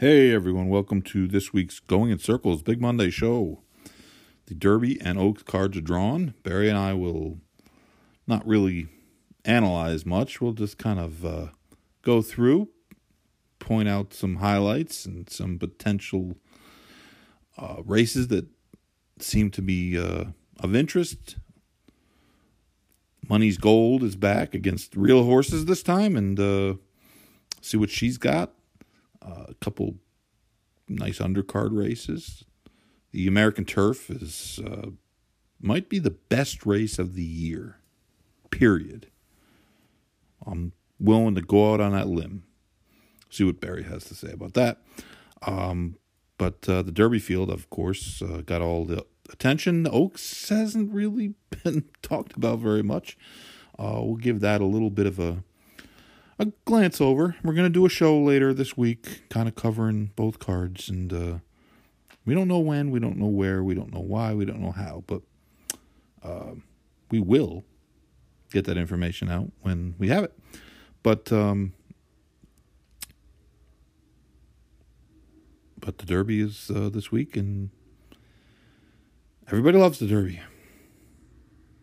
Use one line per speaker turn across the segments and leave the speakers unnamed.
Hey everyone, welcome to this week's Going in Circles Big Monday show. The Derby and Oaks cards are drawn. Barry and I will not really analyze much. We'll just kind of uh, go through, point out some highlights and some potential uh, races that seem to be uh, of interest. Money's Gold is back against real horses this time, and uh, see what she's got uh, a couple nice undercard races. The American Turf is uh, might be the best race of the year. Period. I'm willing to go out on that limb. See what Barry has to say about that. Um, but uh, the Derby field, of course, uh, got all the attention. Oaks hasn't really been talked about very much. Uh, we'll give that a little bit of a a glance over. We're gonna do a show later this week, kind of covering both cards, and uh, we don't know when, we don't know where, we don't know why, we don't know how, but uh, we will get that information out when we have it. But um, but the Derby is uh, this week, and everybody loves the Derby,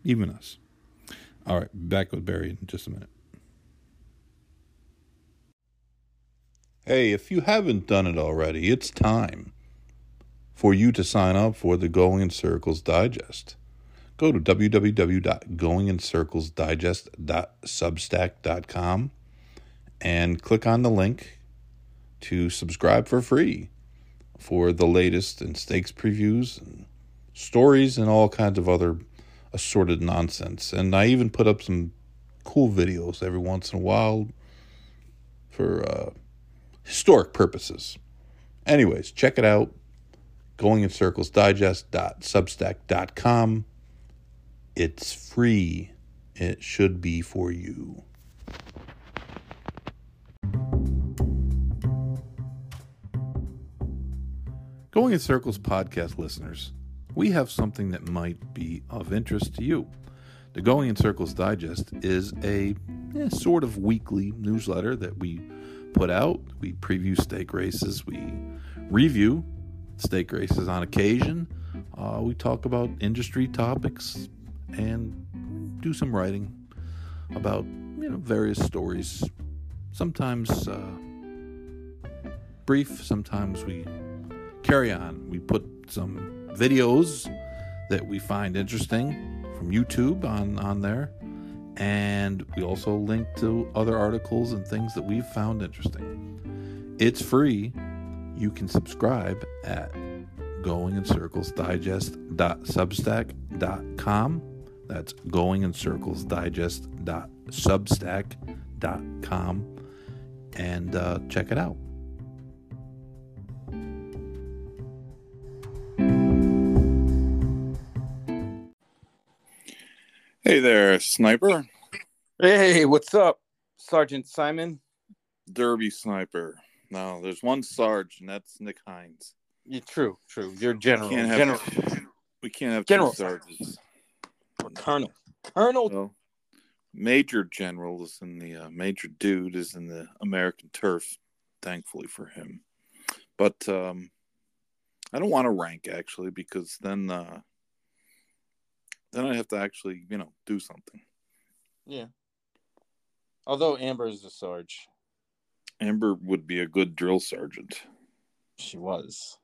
even us. All right, back with Barry in just a minute. Hey, if you haven't done it already, it's time for you to sign up for the Going in Circles Digest. Go to www.goingincirclesdigest.substack.com and click on the link to subscribe for free for the latest in stakes previews and stories and all kinds of other assorted nonsense. And I even put up some cool videos every once in a while for uh, historic purposes. Anyways, check it out. Going in Circles Digest.substack.com. It's free. It should be for you. Going in Circles podcast listeners, we have something that might be of interest to you. The Going in Circles Digest is a eh, sort of weekly newsletter that we put out. We preview stake races. We review stake races on occasion. Uh, we talk about industry topics and do some writing about you know various stories. Sometimes uh, brief. Sometimes we carry on. We put some videos that we find interesting from YouTube on on there and we also link to other articles and things that we've found interesting. It's free. You can subscribe at goingincirclesdigest.substack.com. That's goingincirclesdigest.substack.com and uh, check it out. Hey there, sniper.
Hey, what's up, Sergeant Simon?
Derby sniper. No, there's one Sarge, and that's Nick Hines.
Yeah, true, true. You're general.
We can't have,
general.
We can't have
General.
two Sarges.
Colonel. Colonel.
Well, Major General is in the uh, Major Dude is in the American Turf. Thankfully for him, but um, I don't want to rank actually because then uh, then I have to actually you know do something.
Yeah. Although Amber is a Sarge,
Amber would be a good drill sergeant.
she was.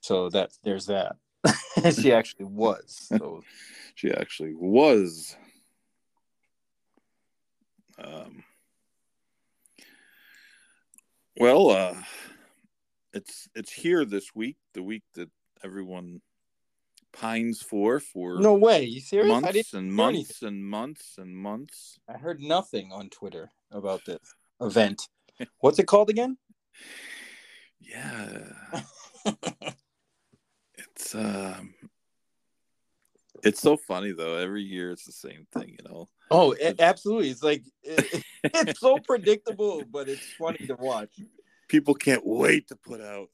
So that there's that. she actually was. So
She actually was. Um, well, uh, it's it's here this week, the week that everyone pines for for
no way. You serious?
Months and months and months and months.
I heard nothing on Twitter about this event. What's it called again?
Yeah, it's um, it's so funny though. Every year it's the same thing, you know.
Oh, a- absolutely. It's like it, it's so predictable, but it's funny to watch.
people can't wait to put out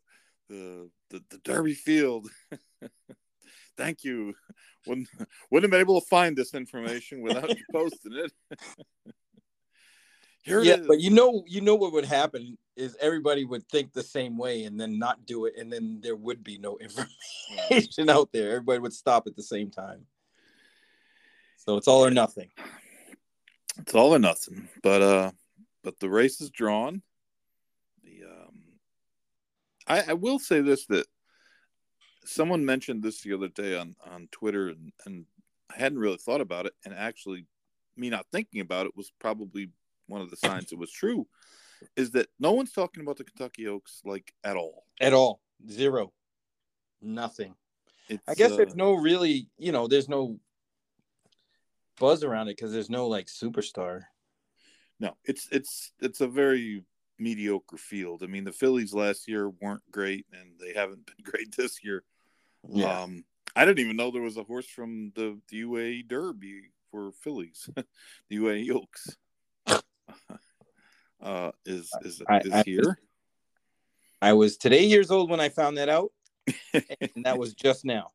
the the, the Derby Field. Thank you. Wouldn't wouldn't have been able to find this information without you posting it. Here it
yeah, but you know, you know what would happen is everybody would think the same way and then not do it, and then there would be no information out there. Everybody would stop at the same time. So it's all or nothing.
it's all or nothing. But uh, but the race is drawn. The um, I, I will say this that someone mentioned this the other day on on Twitter, and and I hadn't really thought about it, and actually, me not thinking about it was probably one of the signs it was true. Is that no one's talking about the Kentucky Oaks like at all?
At all. Zero. Nothing.
It's,
I guess
uh,
there's no really, you know, there's no buzz around it because there's no like superstar.
No, it's it's it's a very mediocre field. I mean, the fillies last year weren't great, and they haven't been great this year. Um, I didn't even know there was a horse from the, the UAE Derby for fillies, the UAE Oaks. uh, is is
I-
is
I-
here?
I was today years old when I found that out, and that was just now.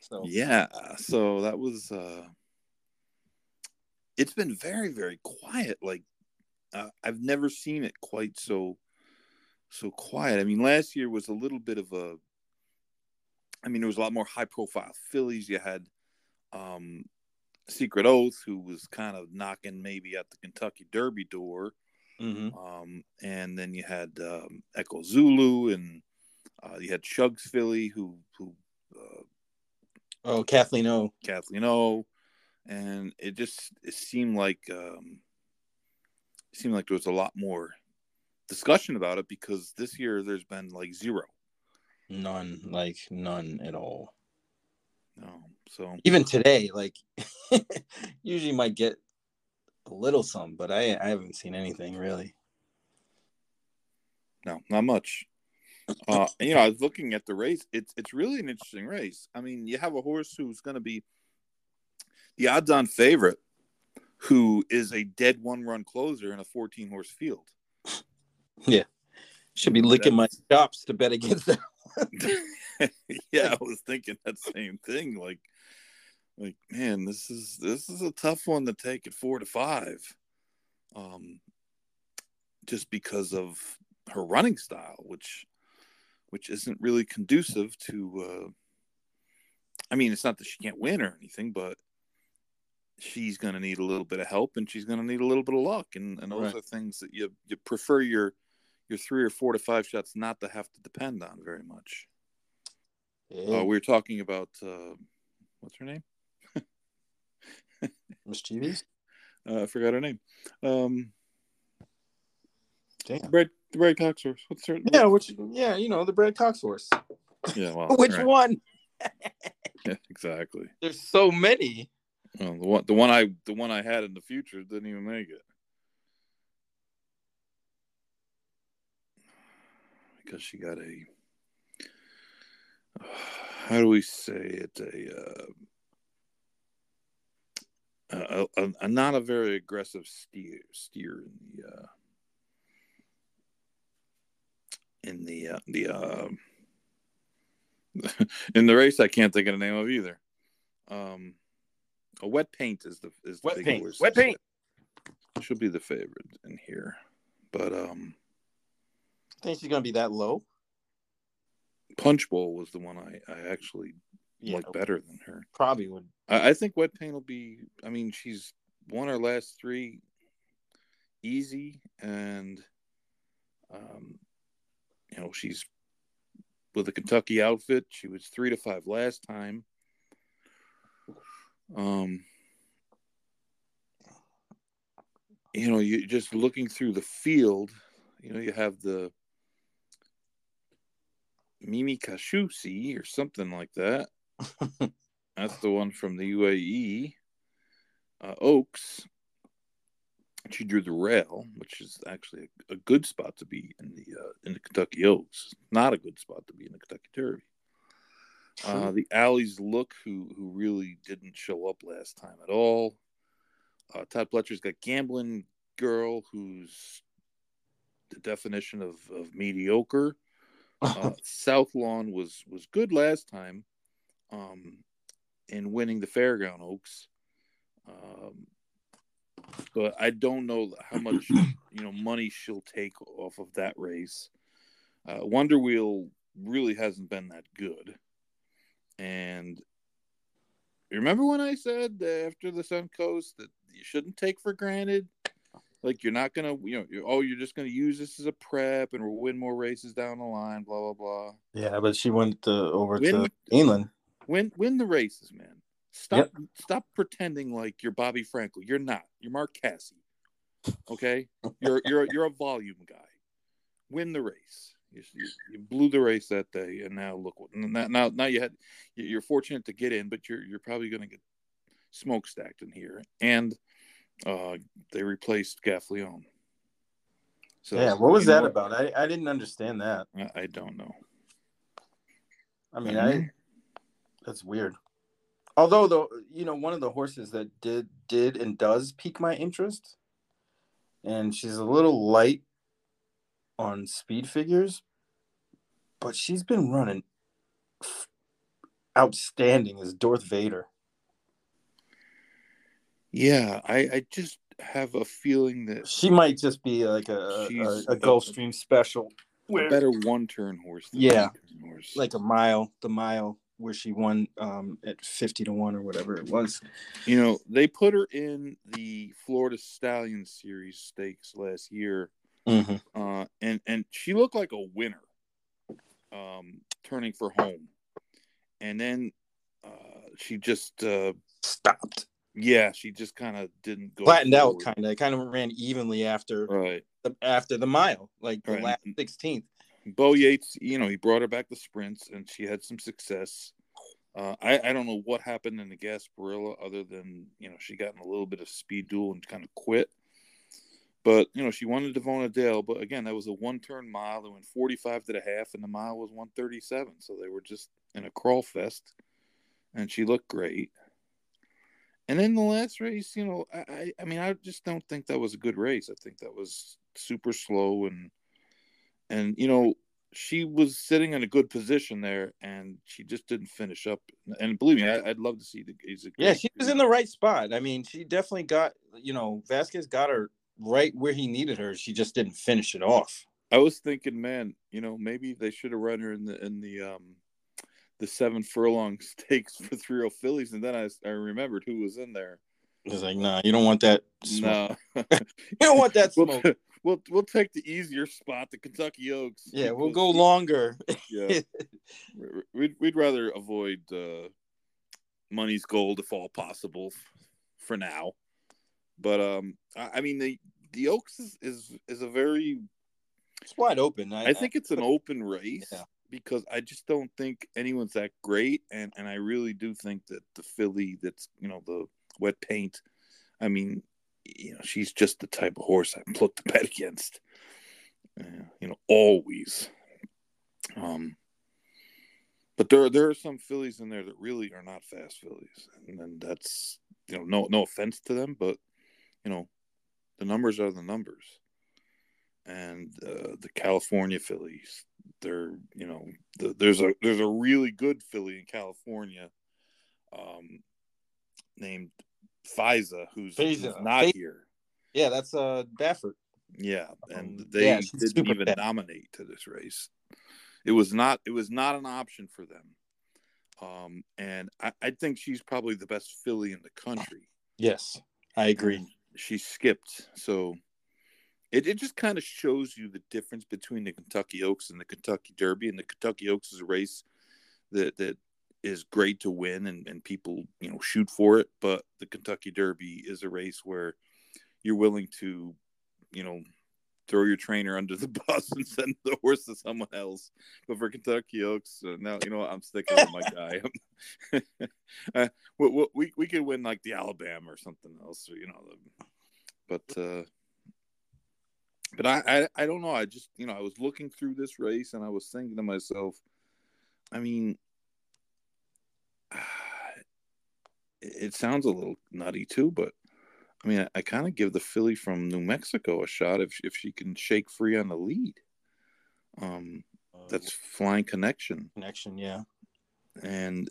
So
yeah, so that was. uh It's been very very quiet. Like uh, I've never seen it quite so so quiet. I mean, last year was a little bit of a. I mean, there was a lot more high profile fillies. You had um, Secret Oath, who was kind of knocking maybe at the Kentucky Derby door,
mhm.
um, and then you had um, Echo Zulu, and uh, you had Shugs Philly, who who uh,
oh Kathleen O.
Kathleen O, and it just it seemed like um, it seemed like there was a lot more discussion about it because this year there's been like zero.
None, like none at all.
No, so
Even today, like usually might get a little some, but I I haven't seen anything really.
no, not much. Uh, you know, I was looking at the race. It's it's really an interesting race. I mean, you have a horse who's going to be the odds-on favorite, who is a dead one-run closer in a 14-horse field.
Should be licking my chops to bet against that.
yeah, I was thinking that same thing. Like, like man, this is this is a tough one to take at four to five, um, just because of her running style, which which isn't really conducive to. Uh, I mean, it's not that she can't win or anything, but she's going to need a little bit of help, and she's going to need a little bit of luck, and and those
Right.
are things that you you prefer your your three or four to five shots not to have to depend on very much.
Yeah,
Uh, we were talking about uh, what's her name?
mischievous.
Uh, I forgot her name. Um,
Damn.
Brad, the Brad Cox horse. What's her?
Yeah, which yeah, you know the Brad Cox horse.
yeah. Well,
Which
right.
one?
Yeah, exactly.
There's so many.
Well, the one, the one I, the one I had in the future didn't even make it because she got a. How do we say it? A. Uh, a, a, a not a very aggressive steer steer in the uh, in the uh, the uh, in the race. I can't think of the name of either. Um, a wet paint is the is the
Wet
big
paint. Wet paint.
should be the favorite in here, but um,
Think she's gonna be that low?
Punch Bowl was the one I I actually
Yeah,
like better than her.
probably would.
I, I think wet paint will be. I mean, she's won her last three easy, and um, you know she's with a Kentucky outfit. She was three to five last time. Um, you know, you just looking through the field. You know, you have the Mimi Kakushi or something like that. That's the one from the UAE. Uh, Oaks. She drew the rail, which is actually a, a good spot to be in the uh, in the Kentucky Oaks. Not a good spot to be in the Kentucky Derby. Uh, the Alleys look, who who really didn't show up last time at all. Uh, Todd Pletcher's got gambling girl, who's the definition of, of mediocre. Uh, South Lawn was was good last time, um, in winning the Fairground Oaks. Um, but I don't know how much you know money she'll take off of that race. Uh, Wonder Wheel really hasn't been that good, and you remember when I said after the Suncoast that you shouldn't take for granted, like you're not gonna you know you're, oh you're just gonna use this as a prep and we'll win more races down the line, blah blah blah.
Yeah, but she went uh, over
Win-
to England.
Win win the races, man. Stop stop pretending like you're Bobby Frankel. You're not. You're Mark Casse. Okay, you're you're you're a volume guy. Win the race. You, you, blew the race that day, and now look what now now, now you had you're fortunate to get in, but you're you're probably going to get smokestacked in here. And uh, they replaced Gaffleon. So
yeah, what was that about? I, I didn't understand that.
I, I don't know.
I mean,
Mhm.
I that's weird. Although though, you know, one of the horses that did did and does pique my interest, and she's a little light on speed figures, but she's been running outstanding as Darth Vader.
Yeah, I, I just have a feeling that
She might just be like a a,
She's-
a Gulfstream special,
a better one turn horse. Than
Yeah.
horse.
like a mile, the mile where she won um, at fifty to one or whatever it was.
you know, they put her in the Florida Stallion Series stakes last year,
Mm-hmm.
uh, and and she looked like a winner, um, turning for home, and then uh, she just uh,
Stopped.
Yeah, she just kind of didn't go
flattened out kind of kind of ran evenly after
Right.
the, after the mile like the
Right.
last 16th
Bo Yates, you know, he brought her back the sprints, and she had some success. Uh, I, I don't know what happened in the Gasparilla other than you know she got in a little bit of speed duel and kind of quit. But you know she won the Davona Dale, but again that was a one turn mile. They went forty five to the half, and the mile was one thirty seven. So they were just in a crawl fest, and she looked great. And then the last race, you know, I, I mean I just don't think that was a good race. I think that was super slow and and you know she was sitting in a good position there, and she just didn't finish up. And believe me, I, would love to see the.
Yeah she was in the right spot i mean she definitely got you know vasquez got her right where he needed her she just didn't finish it off
I was thinking, man, you know, maybe they should have run her in the in the um the seven furlong stakes for three oh fillies, and then I I remembered who was in there.
it's like nah you don't want that smoke.
No,
you don't want that
we'll,
smoke
we'll we'll take the easier spot, the Kentucky Oaks.
yeah we'll go longer
Yeah, we'd we'd rather avoid uh, money's gold if all possible for now. But um, I, I mean the the Oaks is, is is a very
it's wide open i,
I think it's an open race
Yeah.
Because I just don't think anyone's that great, and and I really do think that the filly that's you know the wet paint. I mean, you know, she's just the type of horse I put the bet against. Uh, you know, always. Um, but there there are some fillies in there that really are not fast fillies, and then that's you know no no offense to them, but you know, the numbers are the numbers and uh, the California fillies. They're you know the, there's a there's a really good filly in California, um, named Faiza, who's, who's not
Fi-
here.
yeah that's uh baffert
Yeah, and
Um,
they
yeah,
didn't even
fast.
nominate to this race. It was not it was not an option for them. Um, and I, I think she's probably the best filly in the country.
yes i agree
And She skipped, so it, it just kind of shows you the difference between the Kentucky Oaks and the Kentucky Derby. And the Kentucky Oaks is a race that that is great to win, and, and people you know shoot for it. But the Kentucky Derby is a race where you're willing to, you know, throw your trainer under the bus and send the horse to someone else. But for Kentucky Oaks, uh, now you know I'm sticking with my guy. uh, we, we- we could win like the Alabama or something else, you know. But uh, but I, I I don't know. I just you know I was looking through this race and I was thinking to myself, I mean. It sounds a little nutty too, but I mean, I, I kind of give the filly from New Mexico a shot if if she can shake free on the lead. Um, that's flying connection,
connection yeah
and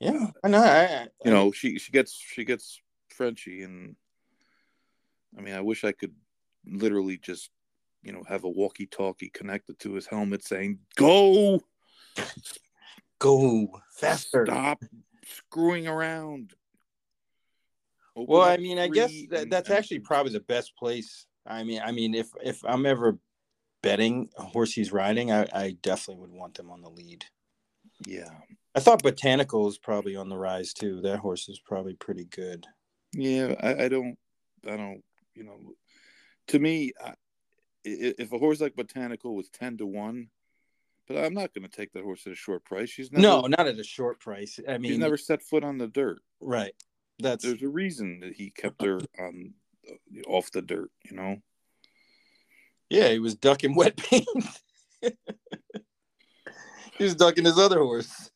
yeah i know I, I,
you know she she gets she gets Frenchy, and I mean, I wish I could literally just, you know, have a walkie-talkie connected to his helmet saying, "Go,
Go faster.
stop screwing around." Open
Well, I mean, I guess that, that's
and-
actually probably the best place. I mean, I mean, if if I'm ever betting a horse he's riding, I, I definitely would want them on the lead.
yeah,
I thought Botanical is probably on the rise too. That horse is probably pretty good.
yeah. I, I don't, I don't, you know. To me, I, if a horse like Botanical was ten to one, but I'm not going to take that horse at a short price. She's never,
no, not at a short price. I
she's
mean,
never set foot on the dirt.
right. That's
There's a reason that he kept her on uh, off the dirt. You know.
yeah. He was ducking wet paint. he was ducking his other horse.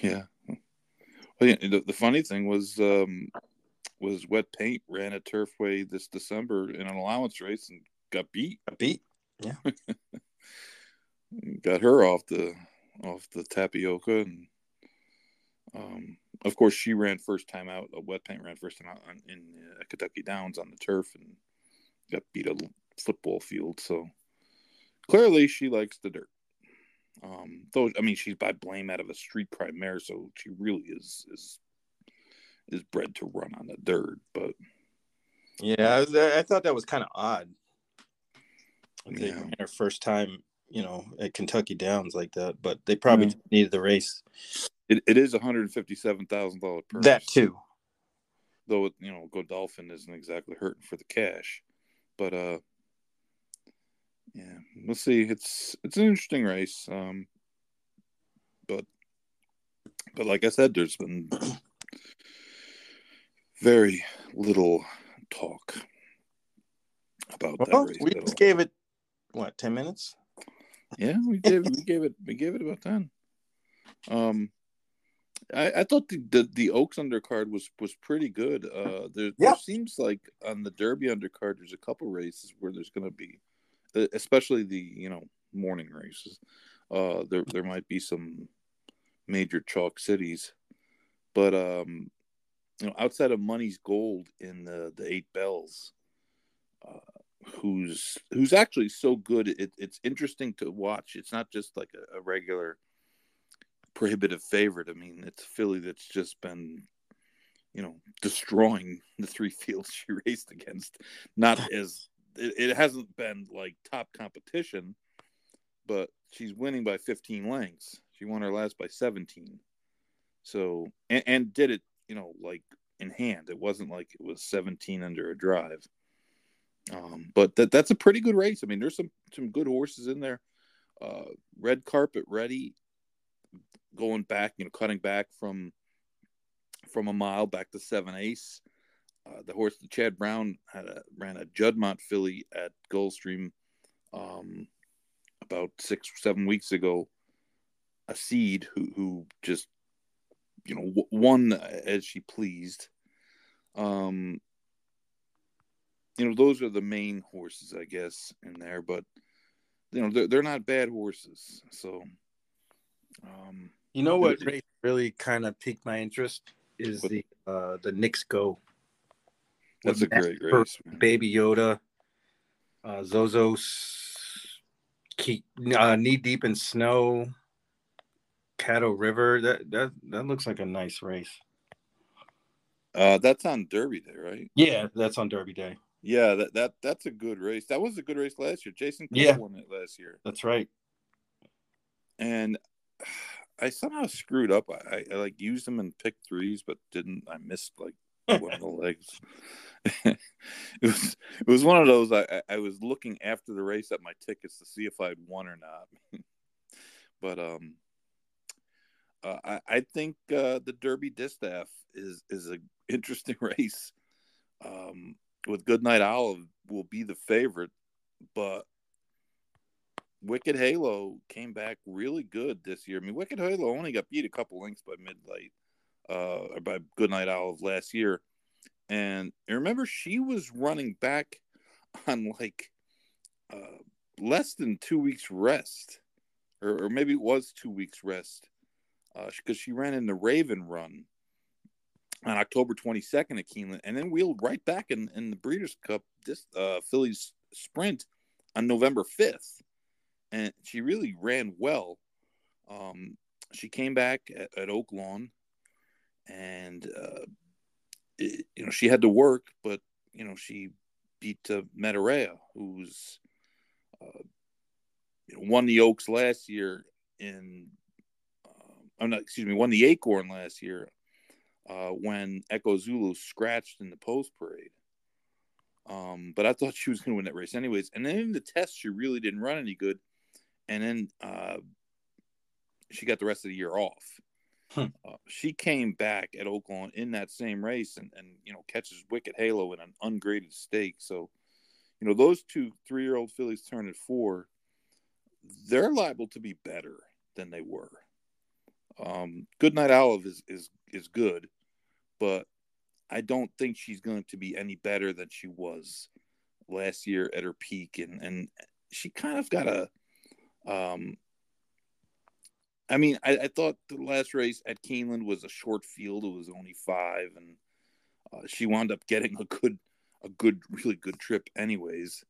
Yeah. Well, yeah, the, the funny thing was, um, was wet paint ran a Turfway this December in an allowance race and got beat.
A beat. Yeah.
got her off the off the tapioca, and um, of course she ran first time out. A wet paint ran first time out on, in uh, Kentucky Downs on the turf and got beat a football field. So clearly she likes the dirt. Um, though I mean she's by blame out of a street pride mare, so she really is is is bred to run on the dirt. But
Yeah, I, was- I thought that was kind of odd. They
Yeah.
her first time, you know, at Kentucky Downs like that, but they probably
Yeah.
needed the race.
it, it is one hundred fifty seven thousand dollar purse.
That too.
though you know Godolphin isn't exactly hurting for the cash, but uh, yeah, we'll see. It's it's an interesting race, um, but but like I said, there's been very little talk about that race.
we just gave it what ten minutes.
Yeah, we gave we gave it we gave it about ten. Um, I, I thought the, the the Oaks undercard was was pretty good. Uh, there,
Yeah.
there seems like on the Derby undercard, there's a couple races where there's going to be, especially the you know morning races. Uh, there there might be some major chalk cities, but um, you know outside of Money's Gold in the the Eight Bells, uh, who's who's actually so good. It, it's interesting to watch. It's not just like a, a regular prohibitive favorite. I mean, it's a filly that's just been, you know, destroying the three fields she raced against. Not as it, it hasn't been like top competition, but she's winning by 15 lengths. She won her last by 17. So and, and did it, you know, like in hand. It wasn't like it was 17 under a drive. Um, but that that's a pretty good race. I mean, there's some some good horses in there. Uh, red carpet ready, going back, you know, cutting back from from a mile back to seven ace. Uh, the horse Chad Brown had a, ran a Juddmont filly at Gulfstream um, about six seven weeks ago. A seed who who just you know won as she pleased. Um, you know, those are the main horses, I guess, in there. But you know, they're they're not bad horses. So, um,
You know what race really kind of piqued my interest is
What?
the uh the Knicks Go.
that's a great
Matt
race. man.
Baby Yoda, uh, Zozos, Keep, uh, knee deep in snow, Caddo River. That that that looks like a nice race.
Uh, that's on Derby Day, right?
Yeah, that's on Derby Day.
Yeah, that, that that's a good race. That was a good race last year. Jason Cook
Yeah.
won it last year,
That's right.
and I somehow screwed up. I, I, I like used them and picked threes, but didn't. I missed like one of the legs. it was it was one of those. I, I I was looking after the race at my tickets to see if I'd won or not, but um. Uh, I, I think uh, the Derby Distaff is is an interesting race. Um, with Goodnight Olive will be the favorite, but Wicked Halo came back really good this year. I mean, Wicked Halo only got beat a couple lengths by Midnight, uh, or by Goodnight Olive last year, and I remember she was running back on like uh, less than two weeks rest, or, or maybe it was two weeks rest, because she ran in the Raven Run on October 22nd at Keeneland, and then wheeled right back in, in the Breeders' Cup, this uh, Phillies Sprint on November 5th. And she really ran well. Um, she came back at, at Oaklawn, and uh, it, you know she had to work, but you know she beat uh, Matareya, who's uh, won the Oaks last year in. Not. Excuse me. Won the Acorn last year uh, when Echo Zulu scratched in the post parade. Um, but I thought she was going to win that race anyways. And then in the test, she really didn't run any good. And then uh, she got the rest of the year off. Hmm. Uh, she came back at Oaklawn in that same race and, and you know catches Wicked Halo in an ungraded stake. So, you know those two three year old fillies turning four, they're liable to be better than they were. Um, Goodnight Olive is is is good, but I don't think she's going to be any better than she was last year at her peak, and and she kind of got a um, I mean, I, I, thought the last race at Keeneland was a short field. It was only five, and uh, she wound up getting a good, a good, really good trip, anyways.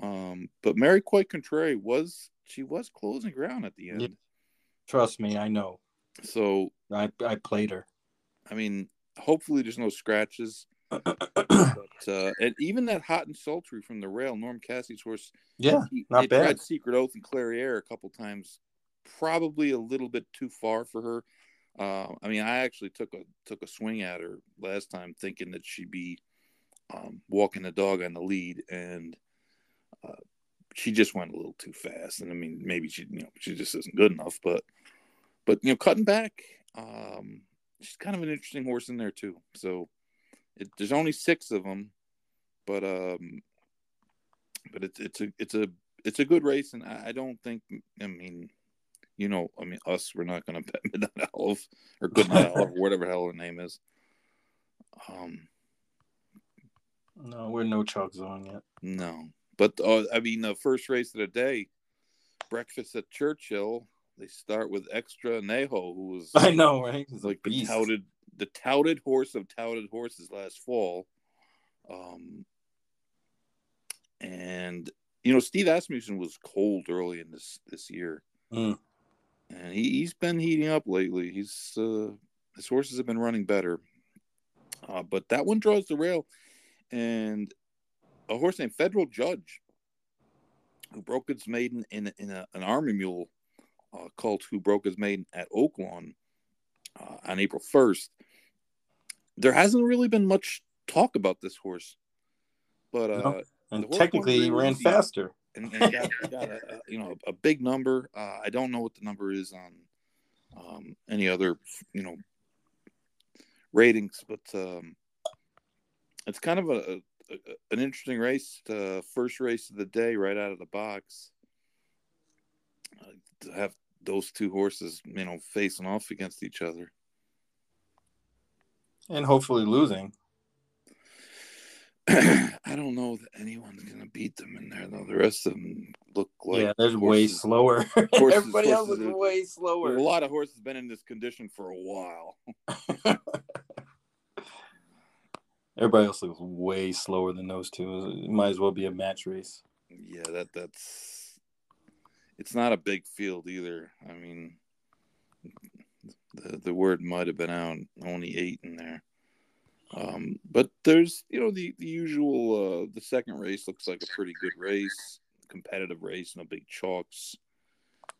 Um, but Mary Quite Contrary was she was closing ground at the end.
Trust me, I know.
So
I I played her.
I mean, hopefully there's no scratches. but uh, and even that hot and sultry from the rail, Norm Casse's horse.
Yeah, he, not bad.
Tried Secret Oath and Clairiere a couple times, probably a little bit too far for her. Uh, I mean, I actually took a took a swing at her last time, thinking that she'd be um, walking the dog on the lead, and uh, she just went a little too fast. And I mean, maybe she, you know, she just isn't good enough. But, but you know, cutting back, um, she's kind of an interesting horse in there too. So, it, there's only six of them, but um, but it's it's a it's a it's a good race, and I, I don't think I mean you know, I mean, us, we're not going to bet Midnight Olive or Good Night Olive or whatever hell her name is. Um,
no, we're no chalk zone yet.
No, but uh, I mean, the first race of the day, breakfast at Churchill. They start with Extra Anejo, who was
I know, right?
He's like the touted, the touted horse of touted horses last fall. Um, and you know, Steve Asmussen was cold early in this this year. Mm and he, has been heating up lately. He's uh, his horses have been running better, uh, but that one draws the rail, and a horse named Federal Judge, who broke its maiden in in a, an army mule uh, called "Who Broke His Maiden" at Oaklawn uh, on April first. There hasn't really been much talk about this horse, but uh, no.
and technically he ran faster
and, and got, got a, a, you know a big number. Uh, I don't know what the number is on um, any other you know ratings, but um, it's kind of a, a an interesting race. Uh, first race of the day, right out of the box. Uh, have those two horses, you know, facing off against each other,
and hopefully losing.
I don't know that anyone's gonna beat them in there though. The rest of them look like
yeah, there's way slower. Horses, Everybody else is way slower.
A lot of horses been in this condition for a while.
Everybody else looks way slower than those two. It might as well be a match race.
Yeah, that that's. It's not a big field either. I mean, the the word might have been out. Only eight in there. Um, but there's, you know, the, the usual, uh, the second race looks like a pretty good race, competitive race, no big chalks.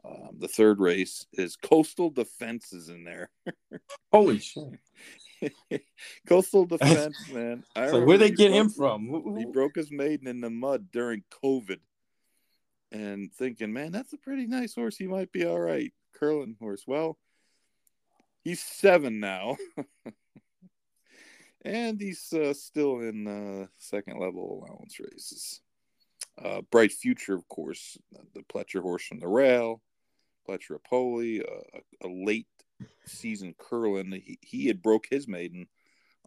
Um, the third race is Coastal Defenses in there.
Holy shit.
Coastal Defense, man.
so where they get him from?
He broke his maiden in the mud during COVID and thinking, man, that's a pretty nice horse. He might be all right. Curlin horse. Well, he's seven now and he's uh, still in uh, second level allowance races. Uh, Bright Future, of course, the Pletcher horse from the rail, Pletcher Apoli, a, a, late season Curlin. He, he had broke his maiden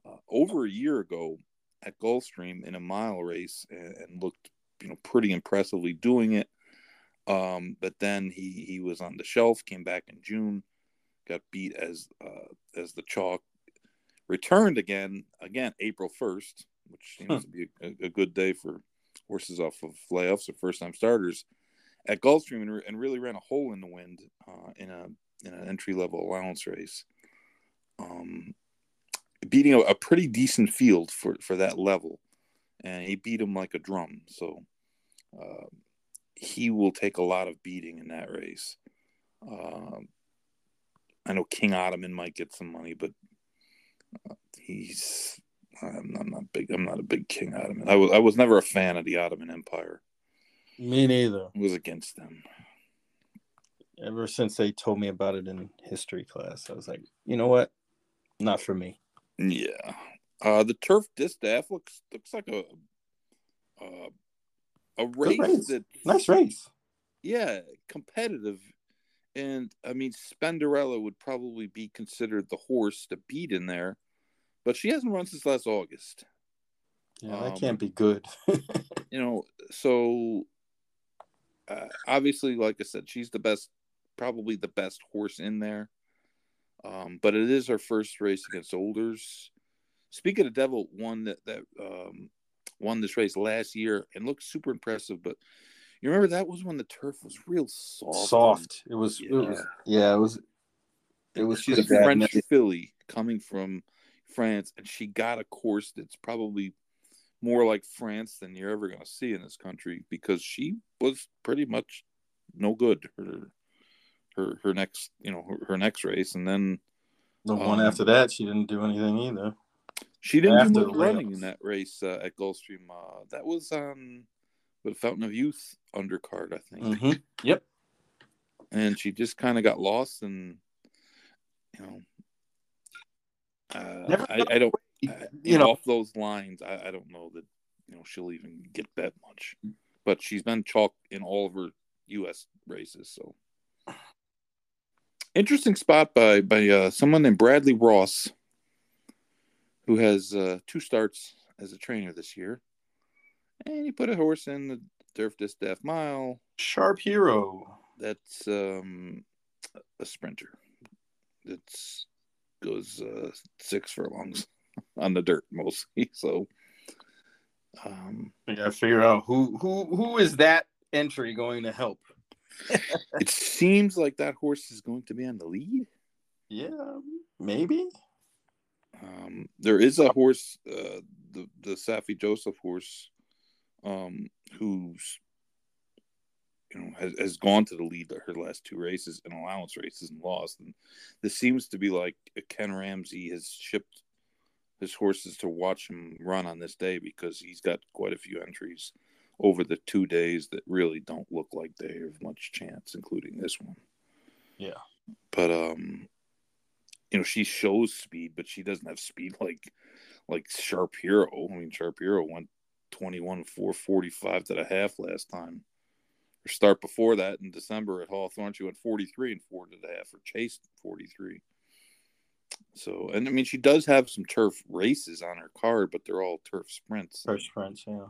uh, over a year ago at Gulfstream in a mile race and, and looked, you know, pretty impressively doing it. Um, but then he he was on the shelf, came back in June, got beat as uh, as the chalk returned again, again April first, which seems
Hmm.
to be a, a good day for horses off of layoffs or first time starters at Gulfstream and, re- and really ran a hole in the wind uh, in a in an entry level allowance race, um, beating a, a pretty decent field for for that level, and he beat him like a drum. So uh, he will take a lot of beating in that race. Um I know King Ottoman might get some money, but uh, he's I'm, I'm not big. I'm not a big King Ottoman. I was I was never a fan of the Ottoman Empire.
Me neither.
I was against them.
Ever since they told me about it in history class, I was like, you know what? Not for me.
Yeah. Uh, the turf distaff looks looks like a uh, a race,
race.
that
Nice race.
yeah competitive, and I mean Spenderella would probably be considered the horse to beat in there, but she hasn't run since last August.
Yeah, that
Um,
can't be good.
You know, so uh, obviously, like I said, she's the best, probably the best horse in there. Um, but it is her first race against Olders. Speaking of Devil, one that that um, won this race last year and looked super impressive. But you remember that was when the turf was real soft.
Soft. It was. It was. Yeah, it was. It was.
She's a. French filly coming from France, and she got a course that's probably more like France than you're ever going to see in this country because she was pretty much no good her her her next you know her, her next race, and then
The one
Um,
after that, she didn't do anything either.
She didn't do much running in that race uh, at Gulfstream. Uh, that was on the Fountain of Youth undercard, I think.
hmm Yep.
and she just kind of got lost and you know uh, I, I don't
You
I-
you know,
off those lines I, I don't know that you know she'll even get that much but she's been chalk in all of her us races so interesting spot by by uh, someone named bradley ross who has uh, two starts as a trainer this year and he put a horse in the turf distaff mile
sharp hero.
that's um a sprinter that's goes uh six furlongs on the dirt mostly so um
We gotta figure out who who who is that entry going to help.
it seems like that horse is going to be on the lead
Yeah, maybe.
Um there is a horse uh the the Saffie Joseph horse um who's you know has, has gone to the lead her last two races and allowance races and lost and this seems to be like ken ramsey has shipped his horses to watch him run on this day because he's got quite a few entries over the two days that really don't look like they have much chance including this one
Yeah.
but um you know she shows speed but she doesn't have speed like like sharp hero i mean sharp hero went 21 445 to the half last time her start before that in december at hawthorne she went 43 and 4 to the half or chased 43 so and i mean she does have some turf races on her card but they're all turf sprints
First French, yeah.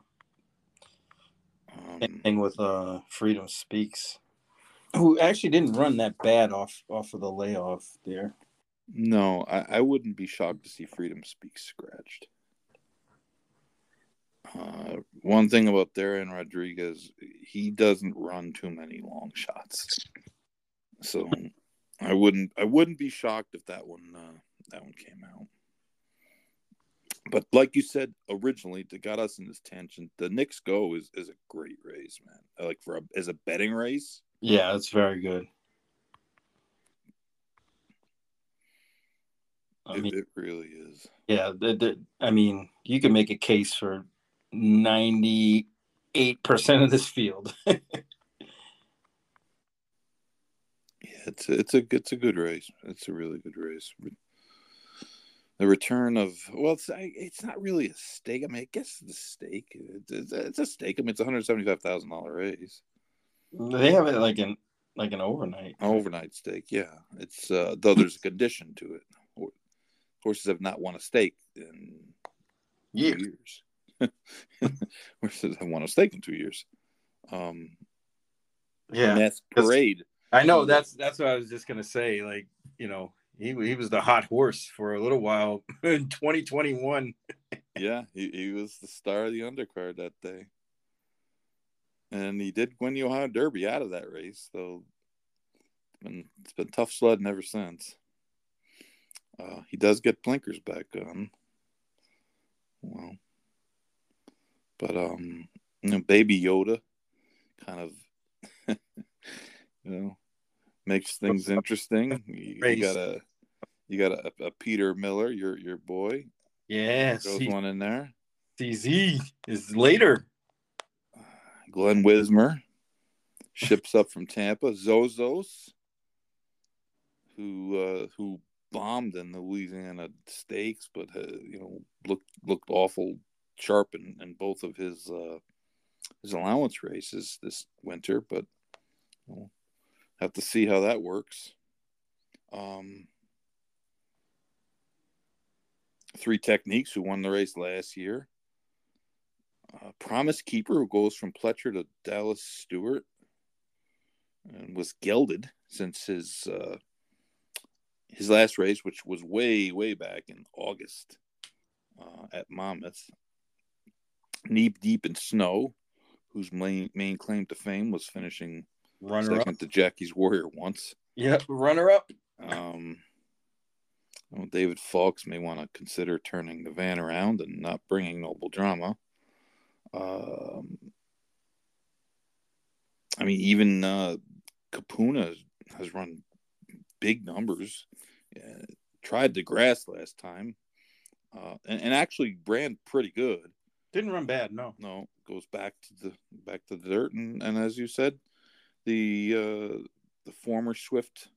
um,
Same thing with uh Freedom Speaks. Who actually didn't run that bad off off of the layoff there.
No I, I wouldn't be shocked to see freedom speak scratched Uh, one thing about Darren Rodriguez, he doesn't run too many long shots. So I wouldn't I wouldn't be shocked if that one uh, that one came out. But like you said originally, to got us in this tangent, the Knicks Go is, is a great race, man. Like for a, as a betting race,
Yeah, that's very good. I
it,
mean,
it really is.
yeah, the, the, I mean, you can make a case for ninety-eight percent of this field.
Yeah, it's a, it's a it's a good race. It's a really good race. The return of well, it's it's not really a stake. I mean, I guess the stake. It's, it's a stake. I mean, it's hundred seventy five thousand dollar race,
they have it like an like an overnight.
Overnight stake. Yeah, it's uh, though there's a condition to it. Hor- Horses have not won a stake in two years. Horses have won a stake in two years. Um,
Yeah,
and that's parade.
I know. That's that's what I was just gonna say. Like, you know, he he was the hot horse for a little while in 2021.
yeah, he, he was the star of the undercard that day. And he did win the Ohio Derby out of that race, though it's been, it's been tough sledding ever since. Uh, he does get blinkers back on. Well, but um, you know, Baby Yoda kind of, you know, makes things interesting. You, you got a, you got a, a, Peter Miller, your your boy.
Yes,
goes one in there.
CZ is later.
Glenn Wismer ships up from Tampa. Zozos, who uh, who bombed in the Louisiana Stakes, but uh, you know looked looked awful sharp in, in both of his uh, his allowance races this winter. But we'll have to see how that works. Um, three techniques who won the race last year. Uh, Promise Keeper who goes from Pletcher to Dallas Stewart and was gelded since his uh, his last race, which was way, way back in August uh, at Monmouth. Knee deep in snow, whose main, main claim to fame was finishing runner second up. to Jackie's Warrior once.
Yep, runner up.
Um, well, David Fawkes may want to consider turning the van around and not bringing Noble Drama. Um, I mean, even uh, Capuna has run big numbers. Uh, tried the grass last time, uh, and, and, actually ran pretty good.
Didn't run bad, no.
No, goes back to the back to the dirt, and, and as you said, the uh, the former Swift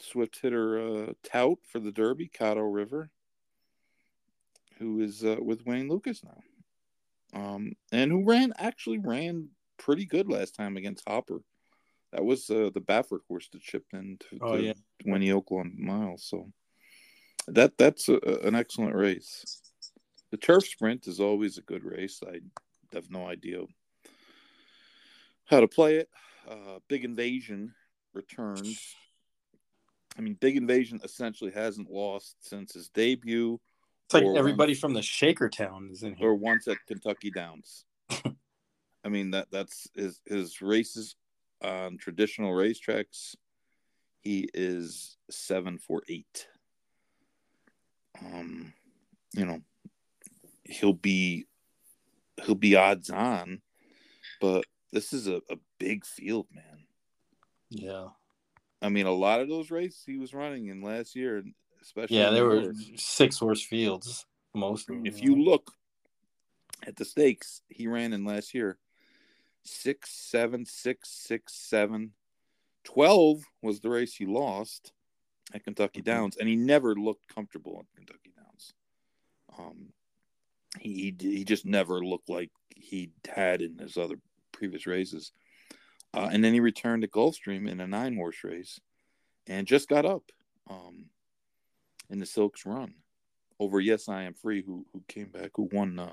Swift hitter uh, tout for the Derby, Caddo River, who is uh, with Wayne Lukas now, um, and who ran actually ran pretty good last time against Hopper. That was uh, the Baffert horse that chipped in to, oh, to yeah. win the Oaklawn Mile. So that that's a, an excellent race. The turf sprint is always a good race. I have no idea how to play it. Uh, Big Invasion returns. I mean, Big Invasion essentially hasn't lost since his debut.
It's like everybody once, from the Shakertown is in here.
Or once at Kentucky Downs. I mean that that's his his races on traditional racetracks, he is seven for eight. Um, you know, he'll be he'll be odds on, but this is a, a big field, man.
Yeah.
I mean, a lot of those races he was running in last year, especially
yeah, there were six horse fields most.
If you look at the stakes he ran in last year, six, seven, six, six, seven. Twelve was the race he lost at Kentucky mm-hmm. Downs, and he never looked comfortable at Kentucky Downs. Um, he he just never looked like he had in his other previous races. Uh, and then he returned to Gulfstream in a nine horse race, and just got up um, in the Silks run over Yes I Am Free, who who came back, who won uh,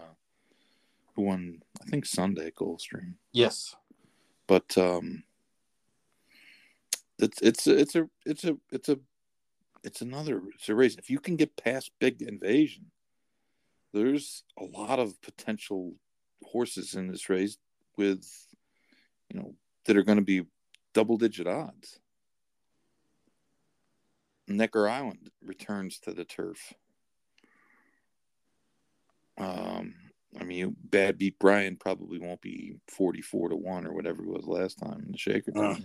won I think Sunday at Gulfstream.
Yes,
but um, it's it's a, it's a it's a it's a it's another it's a race. If you can get past Big Invasion, there's a lot of potential horses in this race with you know that are going to be double digit odds. Necker Island returns to the turf. Um, I mean, Bad Beat Brian probably won't be 44 to 1 or whatever it was last time in the Shaker uh.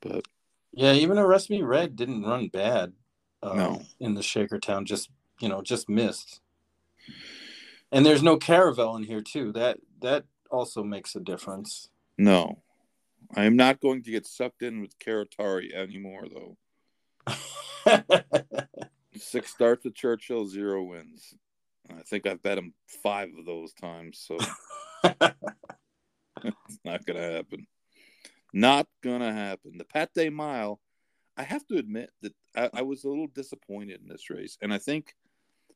But
yeah, even Arrest Me Red didn't run bad
uh, no.
in the Shakertown, just, you know, just missed. And there's no Caravel in here, too. That that also makes a difference.
No. I am not going to get sucked in with Karatari anymore, though. Six starts at Churchill, zero wins. I think I've bet him five of those times, so it's not gonna happen. Not gonna happen. The Pat Day Mile, I have to admit that I, I, was a little disappointed in this race, and I think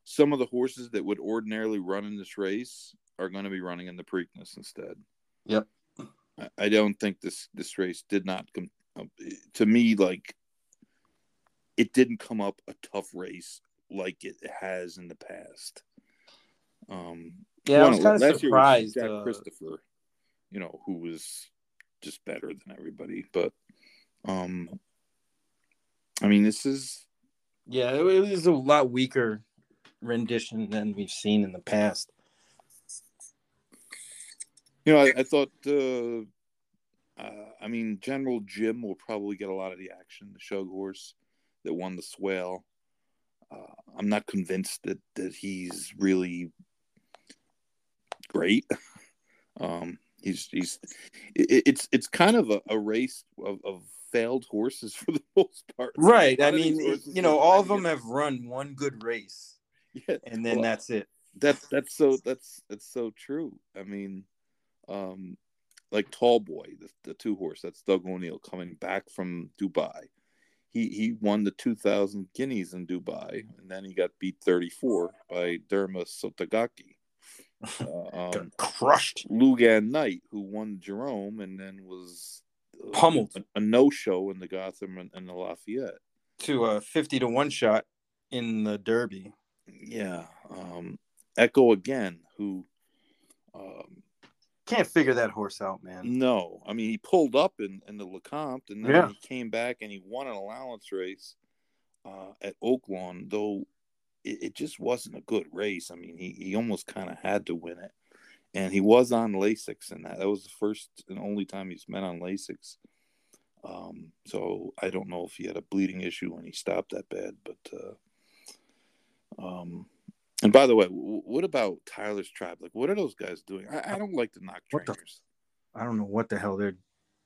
some of the horses that would ordinarily run in this race are going to be running in the Preakness instead.
Yep.
I, don't think this this race did not come uh, to me like it didn't come up a tough race like it has in the past. Um,
yeah, I was kind of surprised.
Jack uh... Christopher, you know, who was just better than everybody, but um, I mean, this is
yeah, it was a lot weaker rendition than we've seen in the past.
You know, I, I thought. Uh, uh, I mean, General Jim will probably get a lot of the action. The show horse that won the swale. Uh, I'm not convinced that that he's really great. um, he's he's it, it's it's kind of a, a race of, of, failed horses for the most part.
Right. I mean, you know, all of them have run one good race. Yeah, and then well, that's it.
That's that's so that's that's so true. I mean, um, like Tall Boy, the, the two horse. That's Doug O'Neill coming back from Dubai. He he won the 2,000 guineas in Dubai, and then he got beat 34 by Derma Sotogake.
Uh, um, crushed.
Lugan Knight, who won Jerome, and then was
uh, pummeled
a, a no show in the Gotham and, and the Lafayette
to a 50 to one shot in the Derby.
Yeah. Um, Echo again, who um,
can't figure that horse out, man.
No, I mean he pulled up in, in the Lecomte, and then yeah. he came back and he won an allowance race uh, at Oaklawn, though it, it, just wasn't a good race. I mean, he, he almost kind of had to win it, and he was on Lasix in that. That was the first and only time he's been on Lasix. Um, so I don't know if he had a bleeding issue when he stopped that bad, but uh, um, and by the way, what about Tyler's tribe? Like, what are those guys doing? I, I don't like the knock trainers.
The, I don't know what the hell they're.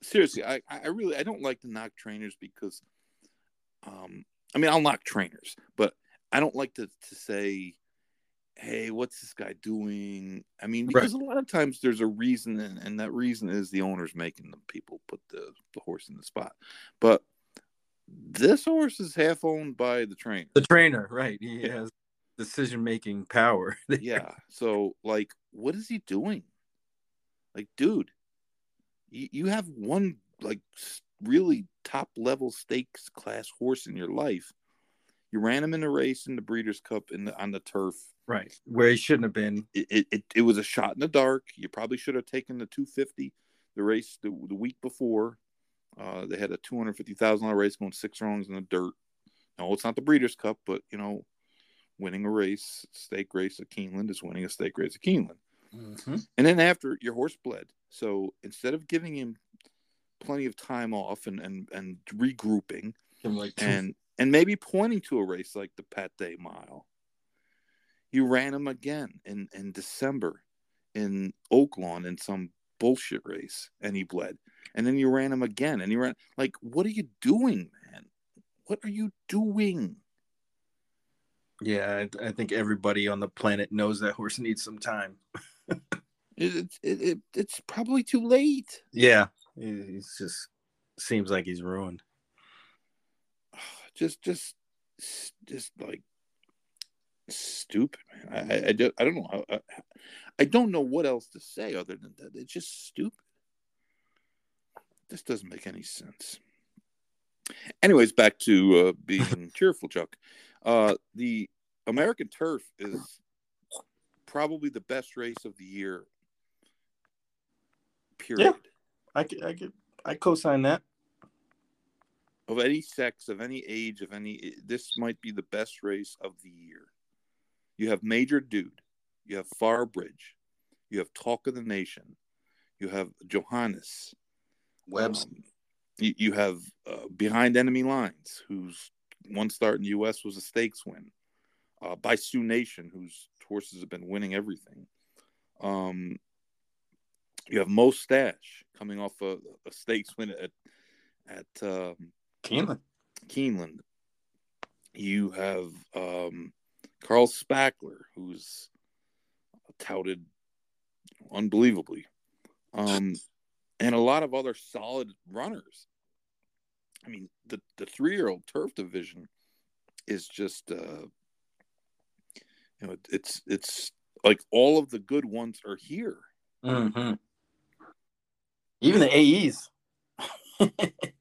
Seriously, I, I really I don't like the knock trainers because, um, I mean I'll knock trainers, but I don't like to to say, hey, what's this guy doing? I mean, because right. a lot of times there's a reason, and, and that reason is the owner's making the people put the the horse in the spot, but this horse is half owned by the trainer.
The trainer, right? He yeah. has decision making power.
yeah. So, like, what is he doing? Like, dude, you, you have one like really top level stakes class horse in your life. You ran him in a race in the Breeders' Cup in the, on the turf,
right where he shouldn't have been.
It, it, it, it was a shot in the dark. You probably should have taken the 250, the race the, the week before. Uh, they had a two hundred fifty thousand dollar race going six wrongs in the dirt. No, it's not the Breeders' Cup, but you know winning a race, stake race at Keeneland is winning a stake race at Keeneland. Mm-hmm. And then after your horse bled. So instead of giving him plenty of time off and and, and regrouping like and and maybe pointing to a race like the Pat Day Mile, you ran him again in, in December in Oaklawn in some bullshit race and he bled. And then you ran him again and you ran like what are you doing, man? What are you doing?
Yeah, I, I, think everybody on the planet knows that horse needs some time.
it, it, it, it's probably too late.
Yeah, he's just seems like he's ruined.
Just, just, just like stupid, man. I, I, I, just, I don't know. How, I, I don't know what else to say other than that. It's just stupid. This doesn't make any sense. Anyways, back to uh, being cheerful, Chuck. Uh, the American Turf is probably the best race of the year. Period. Yeah,
I could, I could, I co-sign that.
Of any sex, of any age, of any, this might be the best race of the year. You have Major Dude, you have Far Bridge, you have Talk of the Nation, you have Johannes,
Webbs.
Um, you, you, have uh, Behind Enemy Lines, whose one start in the U.S. was a stakes win uh, by Sioux Nation, whose horses have been winning everything. Um, you have Mo Stash coming off a, a stakes win at at um,
Keeneland.
Keeneland. You have um, Carl Spackler, who's touted unbelievably, um, and a lot of other solid runners. I mean, the the three year old turf division is just uh, you know it's it's like all of the good ones are here
mm-hmm. even the aes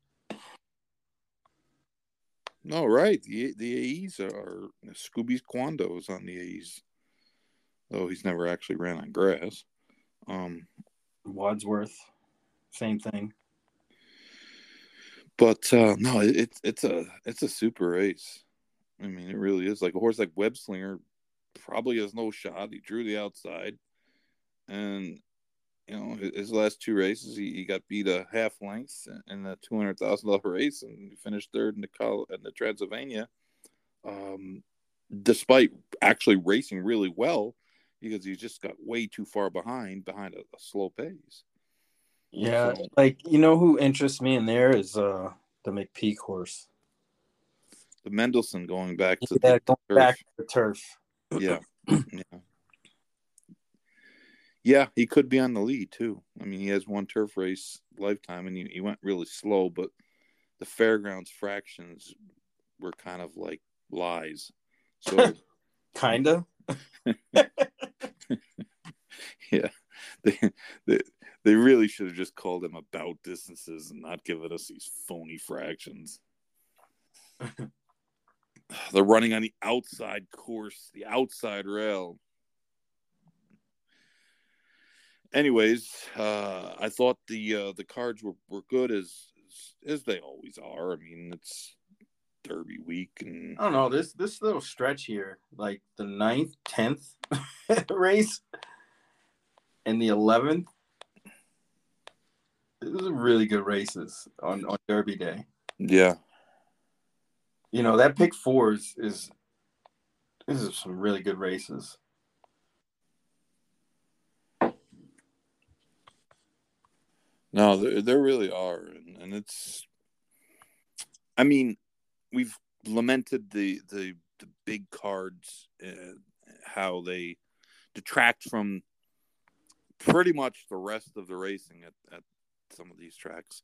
no right. The the A's are Scooby's Quandos on the A's. Though he's never actually ran on grass. Um,
Wadsworth, same thing.
But uh, no, it, it's it's a it's a super race. I mean, it really is. Like a horse like Web Slinger probably has no shot. He drew the outside, and you know his last two races, he, he got beat a half length in the two hundred thousand dollar race, and he finished third in the Col- in the Transylvania. Um, despite actually racing really well, because he just got way too far behind behind a, a slow pace.
Yeah, so, like you know who interests me in there is uh the McPeek horse.
The Mendelssohn going back to
yeah,
the
going turf. back to the turf.
Yeah. yeah. Yeah, he could be on the lead too. I mean, he has one turf race lifetime, and he, he went really slow, but the fairgrounds fractions were kind of like lies. So,
kinda.
yeah, they, they they really should have just called them about distances and not given us these phony fractions. They're running on the outside course, the outside rail. Anyways, uh, I thought the uh, the cards were, were good as, as, as they always are. I mean, it's Derby week, and
I don't know this this little stretch here, like the ninth, tenth race, and the eleventh. These are really good races on on Derby Day.
Yeah,
you know that pick four is is this is some really good races.
No, there, there really are, and, and it's. I mean, we've lamented the the the big cards, uh, how they detract from pretty much the rest of the racing at, at some of these tracks.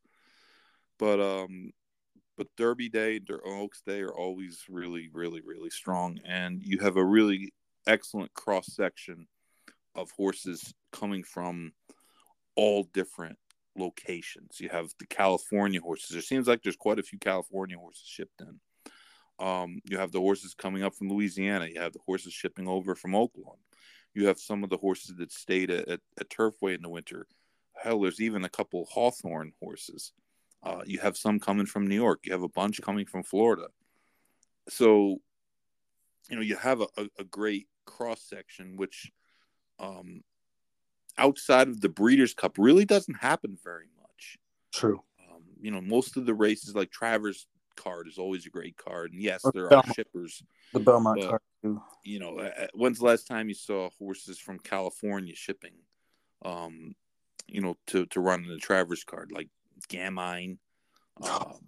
But um, but Derby Day and Oaks Day are always really, really, really strong, and you have a really excellent cross section of horses coming from all different locations. You have the California horses. It seems like there's quite a few California horses shipped in. Um, you have the horses coming up from Louisiana. You have the horses shipping over from Oaklawn. You have some of the horses that stayed at, at, at Turfway in the winter. Hell, there's even a couple Hawthorne horses uh, you have some coming from New York. You have a bunch coming from Florida. So, you know, you have a, a, a great cross section, which um, outside of the Breeders' Cup really doesn't happen very much.
True.
Um, you know, most of the races, like Travers card, is always a great card. And yes, there are shippers.
The Belmont but, card, too.
You know, when's the last time you saw horses from California shipping? Um, you know, to to run in the Travers card, like Gamine. Um,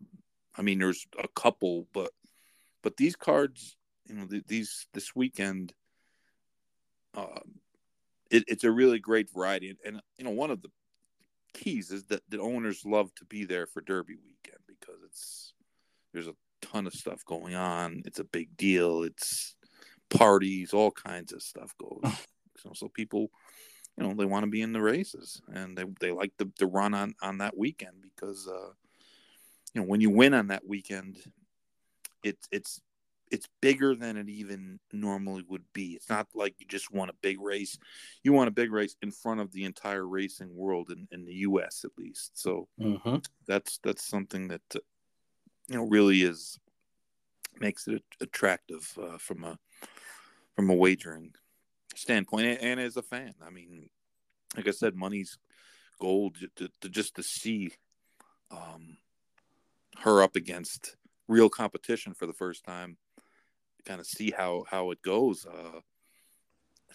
I mean, there's a couple, but but these cards, you know, these this weekend, um, it, it's a really great variety, and, and, you know, one of the keys is that the owners love to be there for Derby weekend because it's there's a ton of stuff going on. It's a big deal. It's parties, all kinds of stuff goes. so, so people you know they want to be in the races and they, they like the, the run on on that weekend because uh you know when you win on that weekend it's it's it's bigger than it even normally would be it's not like you just want a big race you want a big race in front of the entire racing world in, in the us at least so mm-hmm. that's that's something that uh, you know really is makes it attractive uh, from a from a wagering standpoint and as a fan. I mean, like I said, Munnys Gold to, to just to see um, her up against real competition for the first time, kind of see how how it goes. Uh,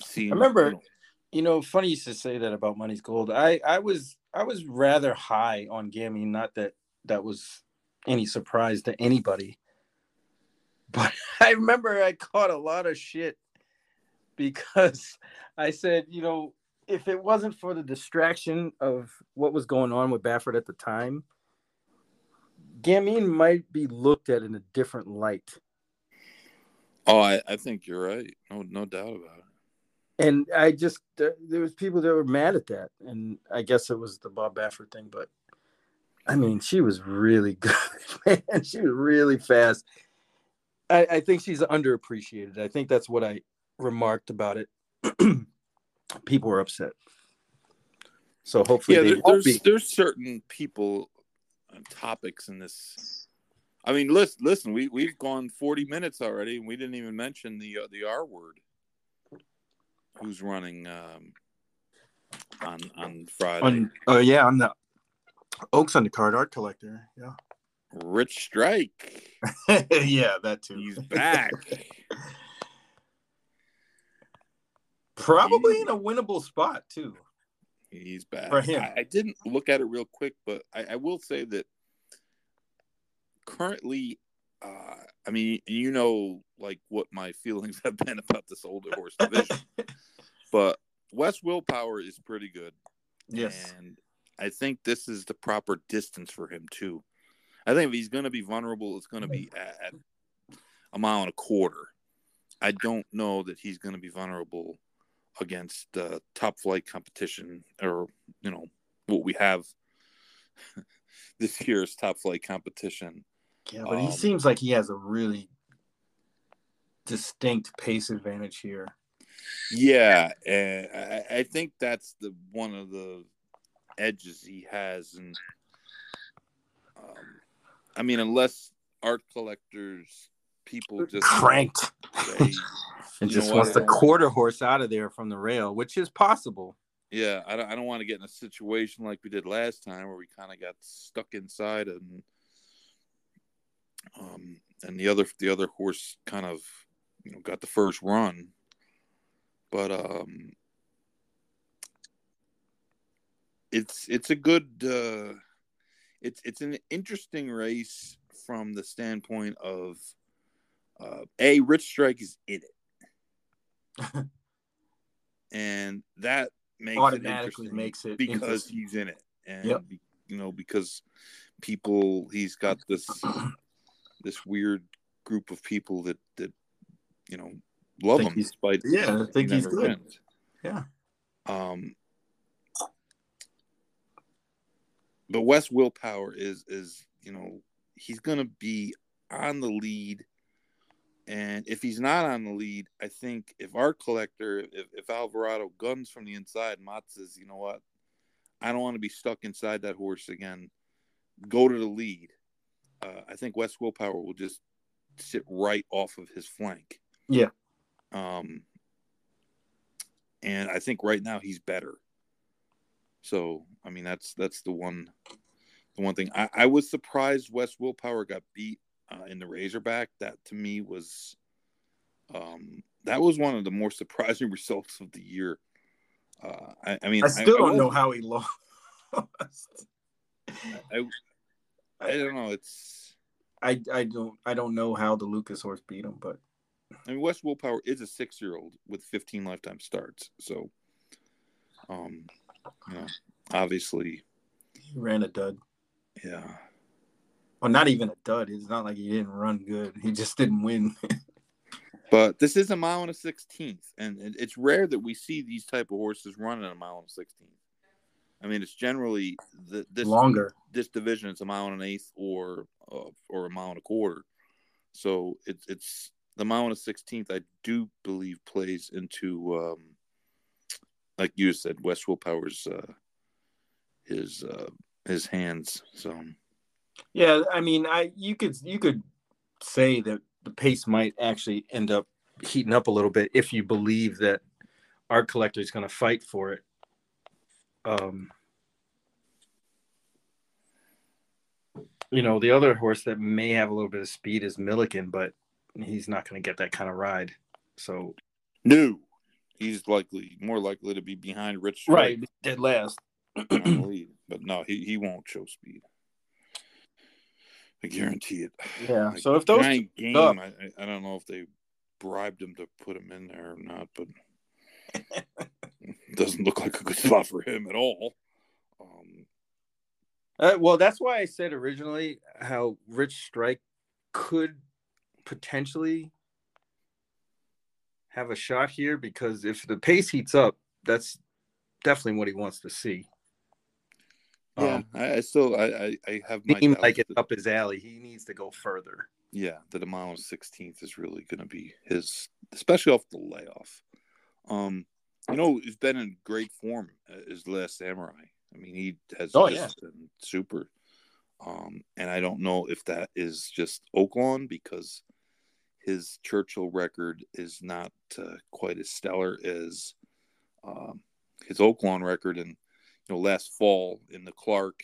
see, I remember, you know, you know, funny you to say that about Munnys Gold. I I was I was rather high on Gamine. Not that that was any surprise to anybody, but I remember I caught a lot of shit because I said, you know, if it wasn't for the distraction of what was going on with Baffert at the time, Gamine might be looked at in a different light.
Oh, I, I think you're right. No, no doubt about it.
And I just uh, there was people that were mad at that, and I guess it was the Bob Baffert thing. But I mean, she was really good, man. She was really fast, I, I think she's underappreciated. I think that's what I remarked about it. People were upset. So hopefully,
yeah, there, there's
be.
there's certain people, uh, topics in this. I mean, listen, listen. We we've gone 40 minutes already, and we didn't even mention the uh, the R word. Who's running um, on on Friday?
On, oh yeah, I'm the Oaks undercard art collector. Yeah,
Rich Strike.
yeah, that too.
He's back.
Probably in a winnable spot too.
He's back.
For him.
I, I didn't look at it real quick, but I, I will say that currently, uh, I mean, you know, like what my feelings have been about this older horse division, but West Willpower is pretty good.
Yes.
And I think this is the proper distance for him too. I think if he's going to be vulnerable, it's going to be at, a mile and a quarter. I don't know that he's going to be vulnerable against uh, top flight competition or you know what we have this year's top flight competition.
Yeah, but he
Um,
seems like he has a really distinct pace advantage here.
Yeah, and I, I think that's the one of the edges he has, and um, I mean, unless art collectors, people just
Cranked
say,
and just wants the quarter horse out of there from the rail, which is possible.
yeah, I don't, I don't want to get in a situation like we did last time where we kind of got stuck inside and um and the other the other horse kind of you know got the first run, but um it's it's a good uh it's it's an interesting race from the standpoint of uh a rich strike is in it. And that makes
Automatically
it
makes it
because he's in it. And
Yep.
be- you know because people he's got this this weird group of people that that you know love him
he's-
despite
yeah, I think he's good.
wins.
Yeah.
um but West Willpower is is you know he's gonna be on the lead, and if he's not on the lead, I think if Art Collector, if, if Alvarado guns from the inside, Mott says, you know what, I don't want to be stuck inside that horse again. Go to the lead. Uh, I think West Willpower will just sit right off of his flank.
Yeah.
Um, and I think right now he's better. So I mean that's that's the one the one thing I, I was surprised West Willpower got beat uh, in the Razorback. That to me was um that was one of the more surprising results of the year. Uh, I, I mean,
I still don't
was-
know how he lost.
I, I don't know. It's
I I don't I don't know how the Lucas horse beat him, but
I mean West Willpower is a six year old with 15 lifetime starts. So, um, you know, obviously,
he ran a dud.
yeah.
Well, not even a dud. It's not like he didn't run good. He just didn't win.
But this is a mile and a sixteenth, and it's rare that we see these type of horses running a mile and a sixteenth. I mean, it's generally the, this
Longer.
This division, it's a mile and an eighth or uh, or a mile and a quarter. So it's it's the mile and a sixteenth. I do believe plays into, um, like you said, West Willpower's uh, his uh, his hands. So
Yeah, I mean, I you could you could say that the pace might actually end up heating up a little bit if you believe that Art Collector is going to fight for it. Um, you know, the other horse that may have a little bit of speed is Milliken, but he's not going to get that kind of ride. So
no, he's likely more likely to be behind Rich. Strike.
dead last.
lead. But no, he, he won't show speed. I guarantee it.
Yeah.
Like,
So if those
game,
up-
I, I- I don't know if they bribed him to put him in there or not, but it doesn't look like a good spot for him at all. Um,
Uh, well, that's why I said originally how Rich Strike could potentially have a shot here because if the pace heats up, that's definitely what he wants to see.
yeah,
Um,
I, I still I, I, I have my doubts
like it's
that-
up his alley. He needs to go further.
Yeah, the Demano 16th is really going to be his, especially off the layoff. Um, you know, he's been in great form. His last samurai. I mean, he has
oh, yeah.
been super. Um, and I don't know if that is just Oaklawn because his Churchill record is not uh, quite as stellar as um, his Oaklawn record. And you know, last fall in the Clark,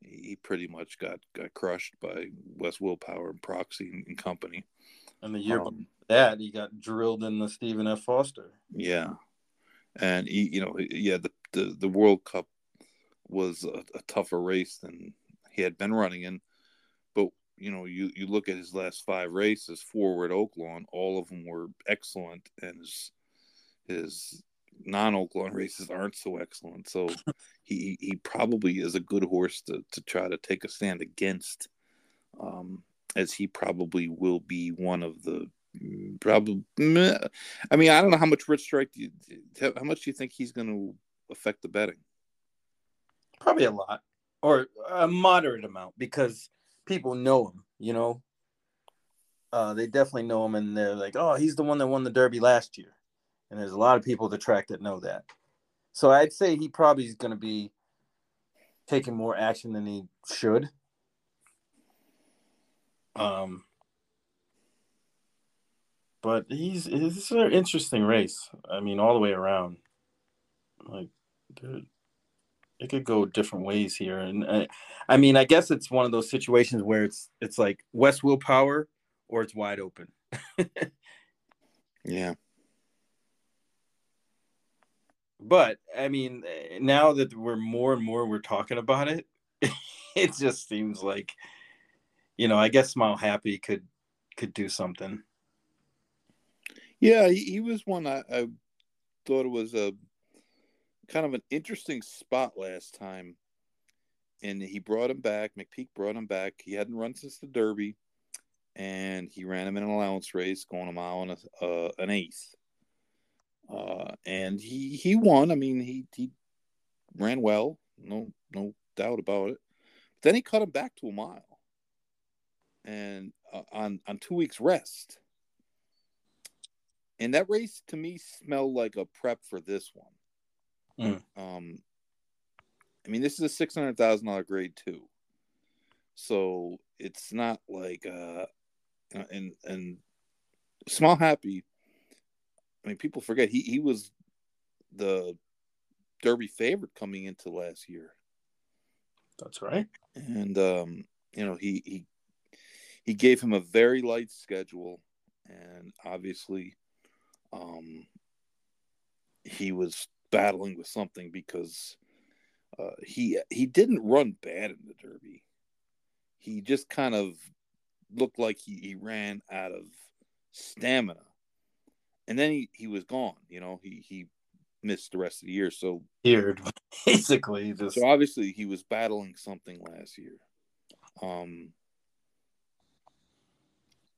he pretty much got got crushed by West Willpower and Proxy and, and company.
And the year um, that he got drilled in the Stephen F. Foster.
Yeah, and he, you know, yeah, the the, the World Cup was a, a tougher race than he had been running in. But you know, you you look at his last five races, forward Oaklawn, all of them were excellent, and his his non-Oaklawn races aren't so excellent. So he he probably is a good horse to to try to take a stand against, um, as he probably will be one of the probably. I mean, I don't know how much Rich Strike. Do you, how much do you think he's going to affect the betting?
Probably a lot, or a moderate amount, because people know him. You know, uh, they definitely know him, and they're like, "Oh, he's the one that won the Derby last year." And there's a lot of people at the track that know that. So I'd say he probably is going to be taking more action than he should. Um, but he's it's an interesting race. I mean, all the way around. Like, dude, it could go different ways here, and I, I mean, I guess it's one of those situations where it's it's like West willpower or it's wide open.
yeah.
But I mean, now that we're more and more we're talking about it, it just seems like, you know, I guess Smile Happy could could do something.
Yeah, he, he was one I, I thought it was a kind of an interesting spot last time, and he brought him back. McPeek brought him back. He hadn't run since the Derby, and he ran him in an allowance race, going a mile and a, uh, an eighth. Uh, and he he won. I mean, he he ran well, no no doubt about it. But then he cut him back to a mile, and uh, on on two weeks rest. And that race to me smelled like a prep for this one. Mm. Um, I mean, this is a six hundred thousand dollar grade two, so it's not like uh, and and Smile Happy I mean, people forget he he was the Derby favorite coming into last year.
That's right.
And um, you know, he he he gave him a very light schedule, and obviously, um, he was battling with something because uh, he he didn't run bad in the Derby. He just kind of looked like he, he ran out of stamina and then he, he was gone. You know, he he missed the rest of the year. So
Weird, basically. Just...
So obviously he was battling something last year. Um,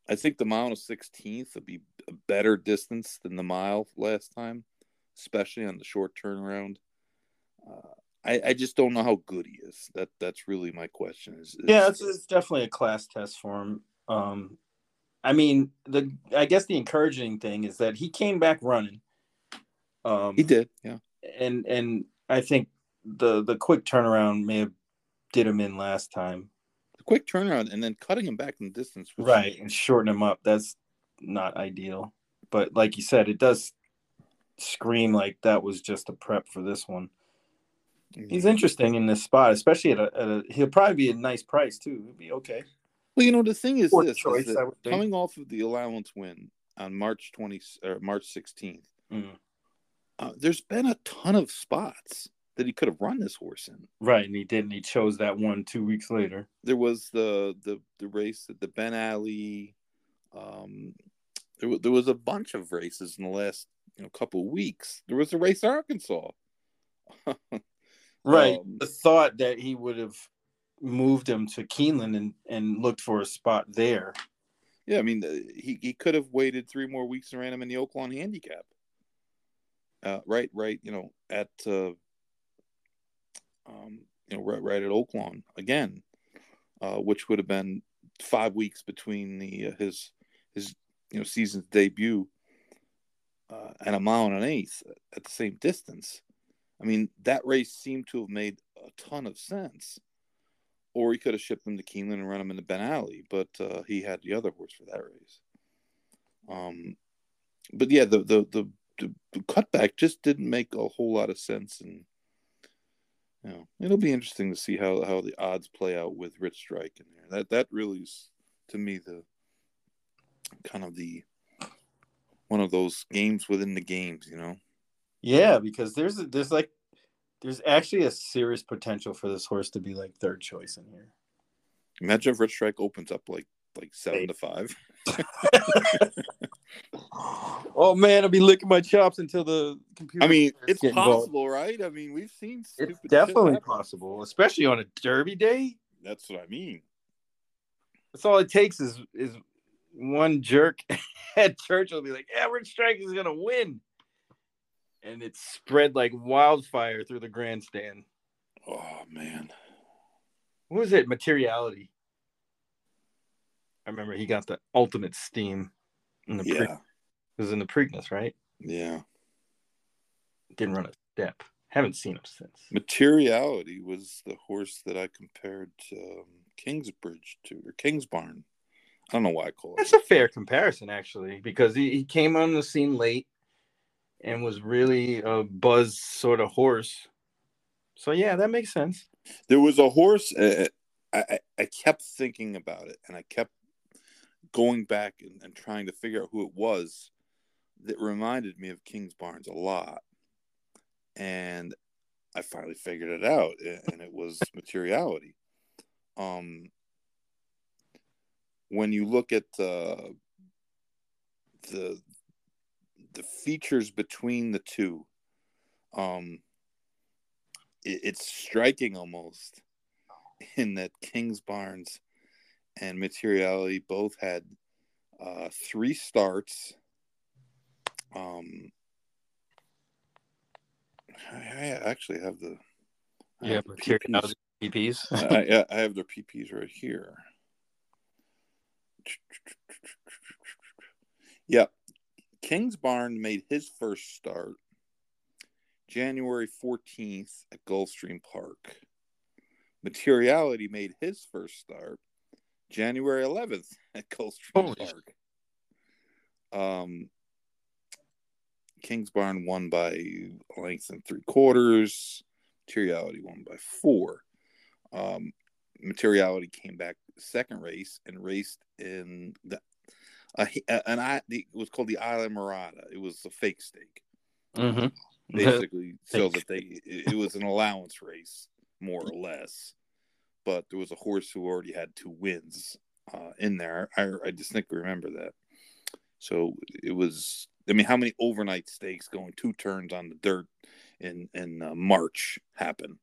I think the mile of 16th would be a better distance than the mile last time, especially on the short turnaround. Uh, I, I just don't know how good he is. That that's really my question. Is, is
yeah, it's, it's definitely a class test for him. Um, I mean, the I guess the encouraging thing is that he came back running.
Um, he did, yeah.
And and I think the the quick turnaround may have did him in last time.
Quick turnaround and then cutting him back in the distance,
right, and shorten him up. That's not ideal. But like you said, it does scream like that was just a prep for this one. Mm-hmm. He's interesting in this spot, especially at a, at a, He'll probably be a nice price too. He'll be okay.
Well, you know, the thing is this: choice, is coming off of the allowance win on March twenty or March 16th mm-hmm. uh, there's been a ton of spots that he could have run this horse in.
Right, and he didn't. He chose that one two weeks later.
There was the the the race at the Ben Ali. Um, there, there was a bunch of races in the last you know couple weeks. There was a race in Arkansas.
right. Um, the thought that he would have moved him to Keeneland and, and looked for a spot there.
Yeah, I mean, he, he could have waited three more weeks and ran him in the Oaklawn handicap. Uh, right, right, you know, at uh, um, you know, right, right at Oaklawn again, uh, which would have been five weeks between the uh, his his you know season's debut uh, and a mile and an eighth at the same distance. I mean, that race seemed to have made a ton of sense. Or he could have shipped him to Keeneland and run him into Ben Ali, but uh, he had the other horse for that race. Um, but yeah, the, the the, the the cutback just didn't make a whole lot of sense, and you know, it'll be interesting to see how how the odds play out with Rich Strike in there. That that really is to me the kind of the one of those games within the games, you know.
Yeah, because there's there's like there's actually a serious potential for this horse to be like third choice in here.
Imagine if Rich Strike opens up like like seven Eight. to five.
oh man, I'll be licking my chops until the computer.
I mean, it's possible, right? I mean, we've seen.
It's definitely possible, especially on a Derby day.
That's what I mean.
That's all it takes is is one jerk at Churchill be like, "Yeah, Rich Strike is gonna win," and it spread like wildfire through the grandstand.
Oh man,
what was it? Materiality. I remember he got the ultimate steam in the yeah. Pre- was in the Preakness, right?
Yeah.
Didn't run a step. Haven't seen him since.
Materiality was the horse that I compared um, Kingsbridge to, or Kingsbarn. I don't know why I call it.
That's a fair comparison, actually, because he, he came on the scene late and was really a buzz sort of horse. So yeah, that makes sense.
There was a horse. Uh, I I kept thinking about it, and I kept going back and, and trying to figure out who it was that reminded me of Kingsbarns a lot. And I finally figured it out, and it was materiality. Um, when you look at the the the features between the two, um, it, it's striking almost in that Kingsbarns and Materiality both had uh, three starts. Um, I, actually have the
yeah Materiality PPs.
I, I have their PPs right here. Yeah, Kingsbarn made his first start January 14th at Gulfstream Park. Materiality made his first start January 11th at Gulfstream Park. Um, Kingsbarn won by length and three quarters. Materiality won by four. Um, Materiality came back second race and raced in the uh, an I it was called the Islamorada. It was a fake stake,
mm-hmm.
basically, so that they it was an allowance race more or less but there was a horse who already had two wins uh, in there. I, I distinctly remember that. So it was. I mean, how many overnight stakes going two turns on the dirt in in uh, March happen?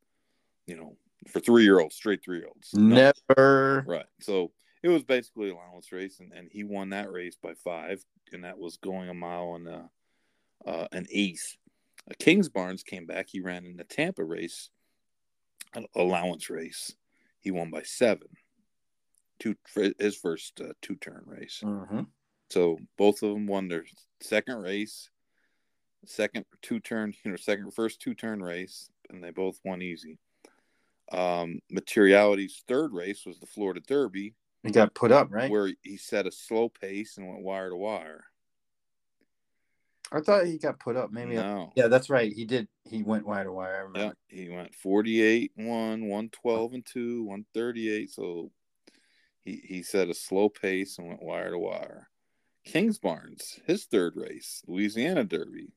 You know, for three year olds, straight three year olds.
Never.
Right. So it was basically allowance race, and, and he won that race by five, and that was going a mile and uh, uh, an eighth. Uh, Kingsbarns came back. He ran in the Tampa race, an allowance race, he won by seven. Two for his first uh, two turn race.
Mm-hmm.
So both of them won their second race, second two turn, you know, second first two turn race, and they both won easy. Um, Materiality's third race was the Florida Derby.
He got put up, right?
Where he set a slow pace and went wire to wire.
I thought he got put up. Maybe.
No.
Yeah, that's right. He did. He went wire to wire.
Yeah, he went 48 1, 112 and 2, 138. So he, he set a slow pace and went wire to wire. Kingsbarns, his third race, Louisiana Derby,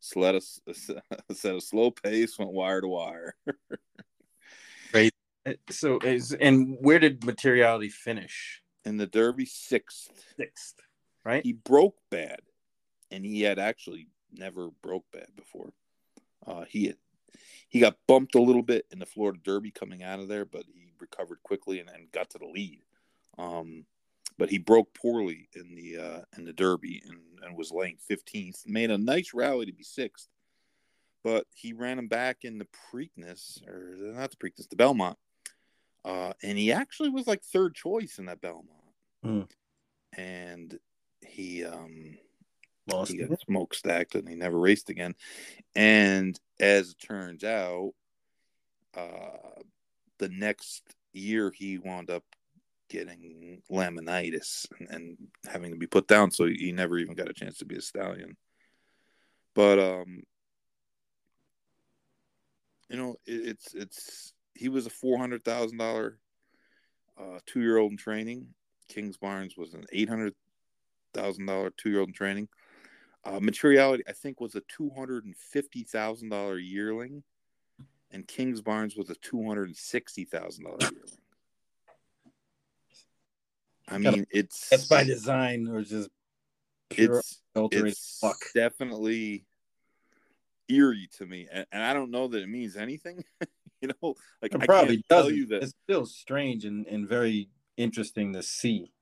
set a, set a slow pace, went wire to wire.
right. Uh, so, is and where did Materiality finish?
In the Derby, sixth.
Sixth, right?
He broke bad and he had actually never broke bad before. Uh, he had, he got bumped a little bit in the Florida Derby coming out of there, but he recovered quickly and, and got to the lead. Um, but he broke poorly in the uh, in the Derby and, and was laying 15th. Made a nice rally to be sixth, but he ran him back in the Preakness or not the Preakness, the Belmont. uh, and he actually was like third choice in that Belmont,
Hmm.
and he um
Lost
he got smokestacked and he never raced again. And as it turns out, uh, the next year he wound up getting laminitis and, having to be put down, so he never even got a chance to be a stallion. But um, you know, it, it's it's he was a four hundred thousand dollar uh, two year old in training. Kingsbarns was an eight hundred thousand dollar two year old in training. Uh, materiality, I think, was a two hundred and fifty thousand dollar yearling, and Kingsbarns was a two hundred and sixty thousand dollar yearling. I mean, it's
That's by design or just pure
it's it's
fuck.
definitely eerie to me, and, and I don't know that it means anything. you know, like
It
I
probably
tell you that.
It's still strange and, and very interesting to see.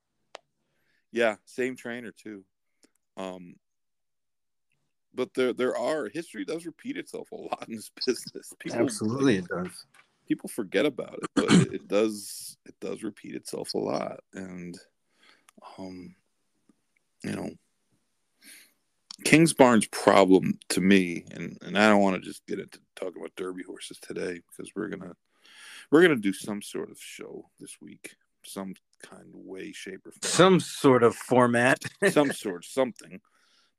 Yeah, same trainer too. Um, but there there are history does repeat itself a lot in this business. People,
Absolutely,
like,
it does.
people forget about it, but it, it does does repeat itself a lot, and um, you know, Kingsbarns' problem to me, and and I don't want to just get into talking about Derby horses today because we're gonna we're gonna do some sort of show this week, some kind of way, shape, or form
Some sort of format.
some sort something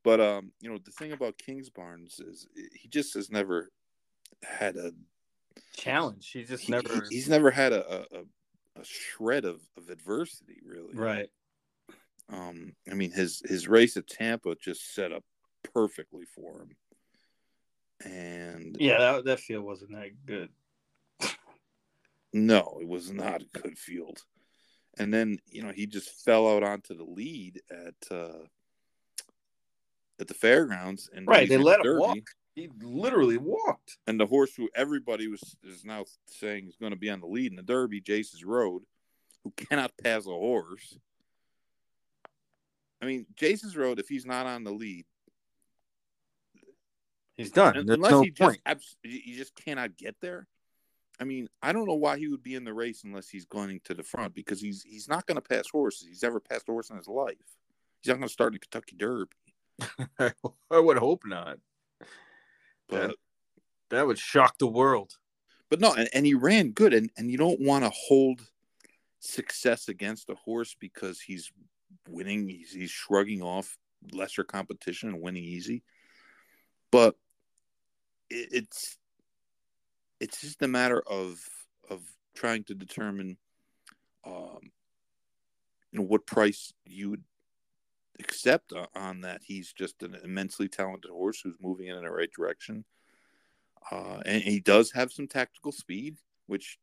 but um you know the thing about Kingsbarns is he just has never had a
challenge. He just
he-
never.
he's never had a, a a shred of, of adversity really
right.
um i mean his his race at tampa just set up perfectly for him and
Yeah, that, that field wasn't that good.
no it was not a good field and then you know he just fell out onto the lead at uh at the fairgrounds and
Right, they let him walk. He literally walked.
and the horse who everybody was is now saying is going to be on the lead in the Derby, Jace's Road, who cannot pass a horse. I mean, Jace's Road, if he's not on the lead,
He's done. There's
unless
no
he
point.
just abs- you just cannot get there. I mean, I don't know why he would be in the race unless he's going to the front because he's he's not going to pass horses. He's never passed a horse in his life. He's not going to start in Kentucky Derby.
I would hope not.
But
That would shock the world.
but no, and, and he ran good, and and you don't want to hold success against a horse because he's winning. He's he's shrugging off lesser competition and winning easy. But it, it's it's just a matter of of trying to determine, um, you know, what price you would accept on that. He's just an immensely talented horse who's moving in the right direction. Uh, and he does have some tactical speed, which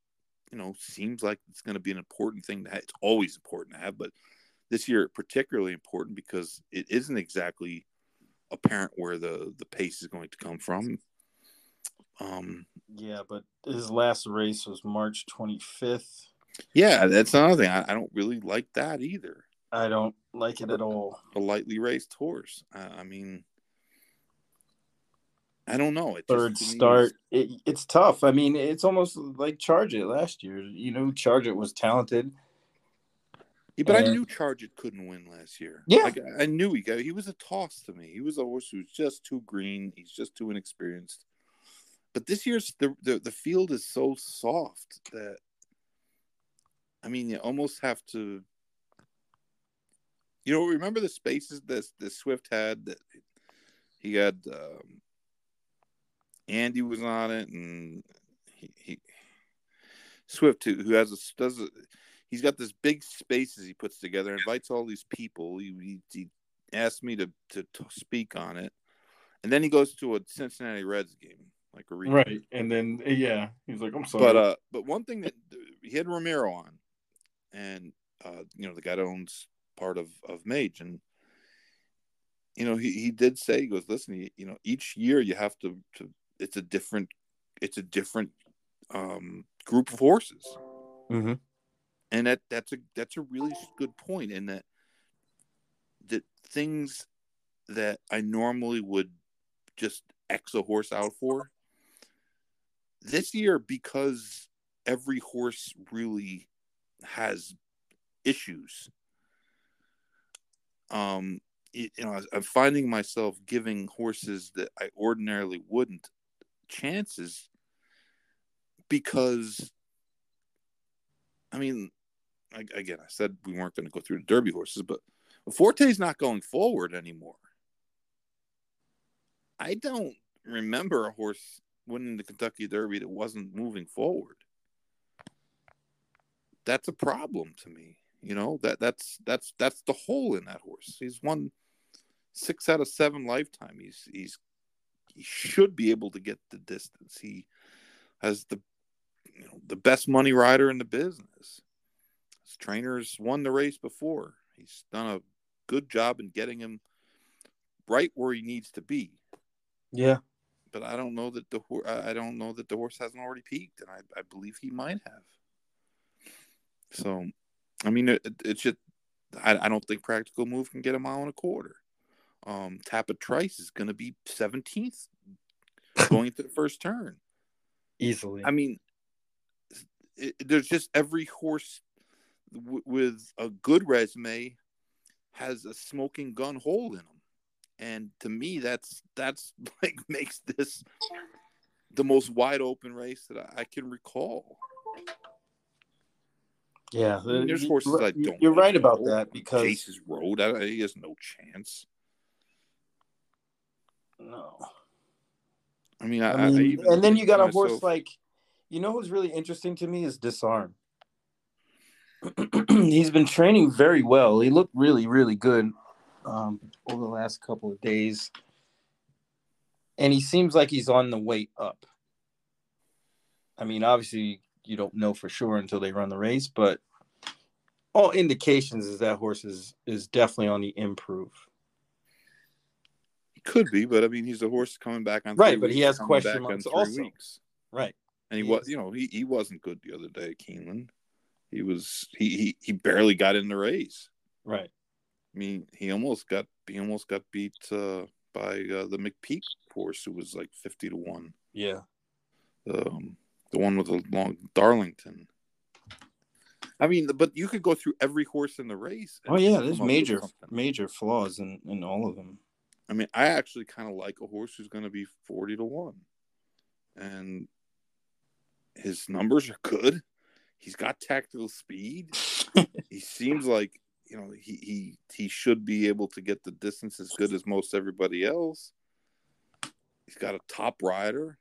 you know seems like it's going to be an important thing to have. It's always important to have, but this year particularly important because it isn't exactly apparent where the the pace is going to come from. Um,
Yeah, but his last race was March 25th.
yeah, that's another thing. I, I don't really like that either.
I don't like it at all.
A lightly raced horse. I, I mean, I don't know. It
Third start, it, it's tough. I mean, it's almost like Charge It last year. You know, Charge It was talented.
Yeah, but I knew Charge It couldn't win last year.
Yeah.
like, I knew he got. He was a toss to me. He was a horse who was just too green. He's just too inexperienced. But this year's the the, the field is so soft that, I mean, you almost have to. You know, remember the spaces that that Swift had that he had. Um, Andy was on it, and he, he Swift who, who has a does a, he's got this big spaces he puts together, invites all these people. He, he, he asked me to, to to speak on it, and then he goes to a Cincinnati Reds game, like a.
Right. And then, yeah, he's like, I'm sorry.
But uh, but one thing that he had Ramiro on, and uh, you know the guy that owns part of of Mage, and you know he, he did say he goes, listen, you, you know each year you have to to it's a different it's a different um group of horses,
Mhm.
and that that's a that's a really good point in that that things that I normally would just X a horse out for this year because every horse really has issues. Um, you know, I'm finding myself giving horses that I ordinarily wouldn't chances because, I mean, again, I said we weren't going to go through the Derby horses, but Forte's not going forward anymore. I don't remember a horse winning the Kentucky Derby that wasn't moving forward. That's a problem to me. You know that that's that's that's the hole in that horse. He's won six out of seven lifetime. He's he's he should be able to get the distance. He has the you know the best money rider in the business. His trainers won the race before. He's done a good job in getting him right where he needs to be.
Yeah,
but I don't know that the horse. I don't know that the horse hasn't already peaked, and I, I believe he might have. So, I mean, it, it's just I, I don't think Practical Move can get a mile and a quarter. Um, Tapit Trice is going to be seventeenth going into the first turn
easily.
I mean, it, there's just every horse w- with a good resume has a smoking gun hole in them and to me that's that's like makes this the most wide open race that I, I can recall.
Yeah,
I mean, there's horses I don't.
You're right about that because
Jace's Road, I, he has no chance.
No.
I mean, I,
I mean, and then you got a
myself,
horse like, you know, who's really interesting to me is Disarm. He's been training very well. He looked really, really good um, over the last couple of days, and he seems like he's on the way up. I mean, obviously, you don't know for sure until they run the race, but all indications is that horse is is definitely on the improve.
He could be, but I mean, he's a horse coming back on
right, but he has question marks also.
weeks,
Right,
and he,
He
was,
is.
you know, he, he wasn't good the other day at Keeneland. He was he he he barely got in the race.
right.
I mean, he almost got he almost got beat uh, by uh, the McPeek horse, who was like fifty to one.
Yeah,
Um, the one with the long Darlington. I mean, but you could go through every horse in the race.
Oh yeah, there's major major flaws in in all of them.
I mean, I actually kind of like a horse who's going to be forty to one, and his numbers are good. He's got tactical speed. he seems like you know he he he should be able to get the distance as good as most everybody else. He's got a top rider,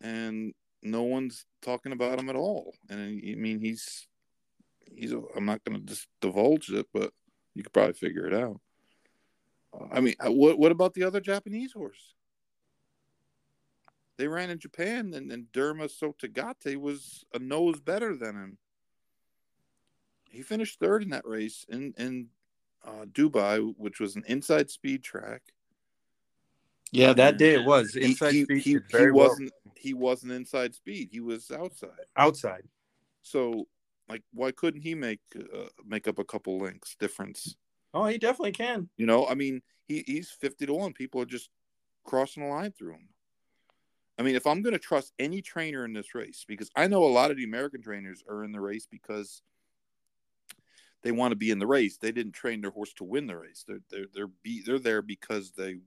and no one's talking about him at all. And I mean, he's he's. A, I'm not going to just divulge it, but you could probably figure it out. I mean, uh, what what about the other Japanese horse? They ran in Japan, and, and Derma Sotogake was a nose better than him. He finished third in that race in in uh, Dubai, which was an inside speed track.
Yeah, that day it was
He
inside
he,
speed
he,
did
he wasn't he wasn't inside speed. He was outside.
outside.
So like, why couldn't he make uh, make up a couple links difference?
Oh, he definitely can.
You know, I mean, he, he's fifty to one. People are just crossing the line through him. I mean, if I'm going to trust any trainer in this race, because I know a lot of the American trainers are in the race because they want to be in the race. They didn't train their horse to win the race. They're they're they're be, they're there because they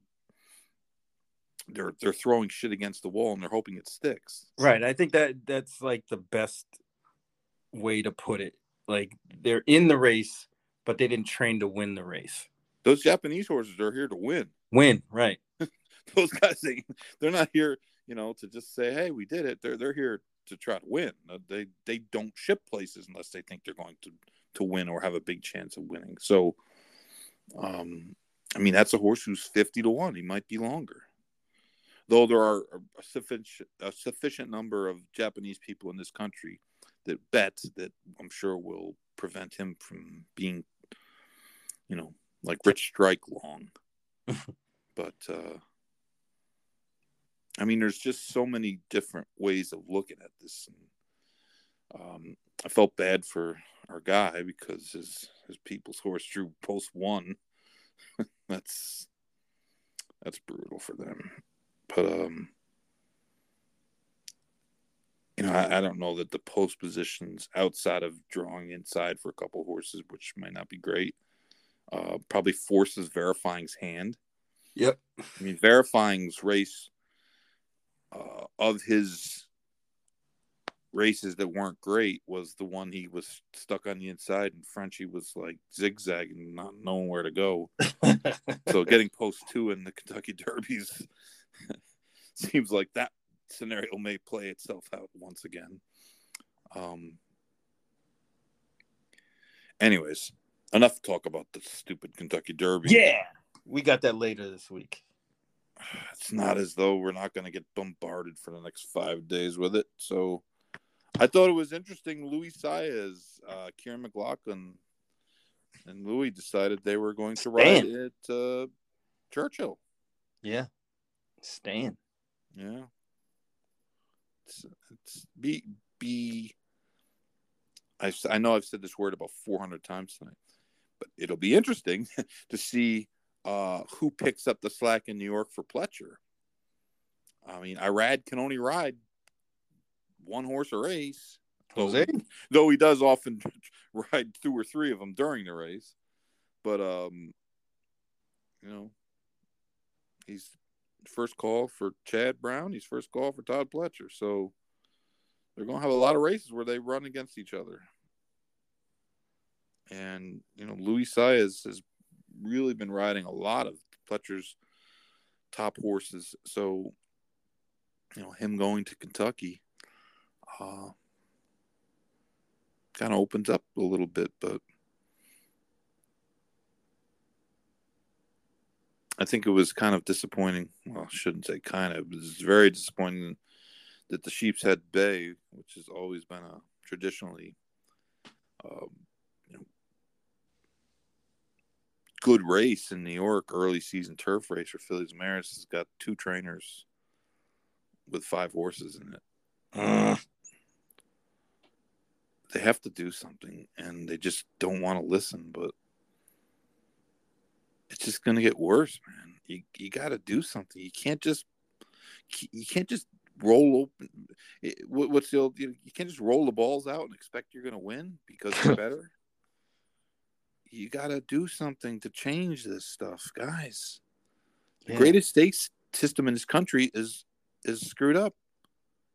they're they're throwing shit against the wall and they're hoping it sticks.
Right. I think that that's like the best way to put it. Like they're in the race, but they didn't train to win the race.
Those Japanese horses are here to win.
Win, right?
Those guys, they, they're not here, you know, to just say, "Hey, we did it." They're they're here to try to win. Uh, They they don't ship places unless they think they're going to to win or have a big chance of winning. So, um, I mean, that's a horse who's fifty to one. He might be longer, though. There are a sufficient a sufficient number of Japanese people in this country that bet that I'm sure will prevent him from being, you know, like Rich Strike long. but uh, I mean, there's just so many different ways of looking at this. And, um, I felt bad for our guy because his his people's horse drew post one. that's that's brutal for them. But um, you know, I, I, don't know that the post positions outside of drawing inside for a couple horses, which might not be great, uh, probably forces verifying's hand.
Yep.
I mean, verifying's race uh, of his races that weren't great was the one he was stuck on the inside and Frenchy was like zigzagging, not knowing where to go. so getting post two in the Kentucky Derbies seems like that scenario may play itself out once again. Um. Anyways, enough talk about the stupid Kentucky Derby.
Yeah, we got that later this week.
It's not as though we're not going to get bombarded for the next five days with it. So I thought it was interesting. Luis Saez, uh, Kiaran McLaughlin, and Luis decided they were going to ride at uh, Churchill.
Yeah, staying.
Yeah, it's, it's be be. I I know I've said this word about four hundred times tonight, but it'll be interesting to see uh, who picks up the slack in New York for Pletcher. I mean, Irad can only ride one horse a race.
Jose,
though he does often ride two or three of them during the race, but um, you know, he's first call for Chad Brown. He's first call for Todd Pletcher. So they're going to have a lot of races where they run against each other. And you know, Luis Saez has really been riding a lot of Pletcher's top horses. So you know, him going to Kentucky uh, kind of opens up a little bit, but I think it was kind of disappointing. Well, I shouldn't say kind of. It was very disappointing that the Sheepshead Bay, which has always been a traditionally um, you know, good race in New York, early season turf race for Fillies Maris, has got two trainers with five horses in it. Uh, they have to do something and they just don't want to listen but it's just going to get worse man. You, you got to do something. You can't just you can't just roll open what's the old you can't just roll the balls out and expect you're going to win because you're better. You got to do something to change this stuff guys. The greatest stakes system in this country is is screwed up.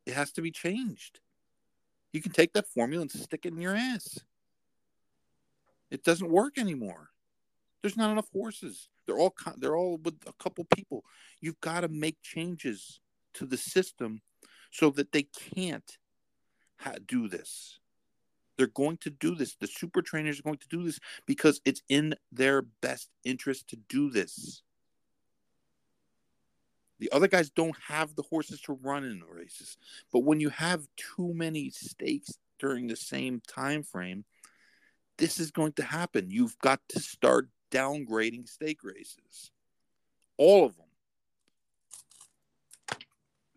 It has to be changed. You can take that formula and stick it in your ass. It doesn't work anymore. There's not enough horses. They're all they're all with a couple people. You've got to make changes to the system so that they can't do this. They're going to do this. The super trainers are going to do this because it's in their best interest to do this. The other guys don't have the horses to run in the races. But when you have too many stakes during the same time frame, this is going to happen. You've got to start downgrading stake races. All of them.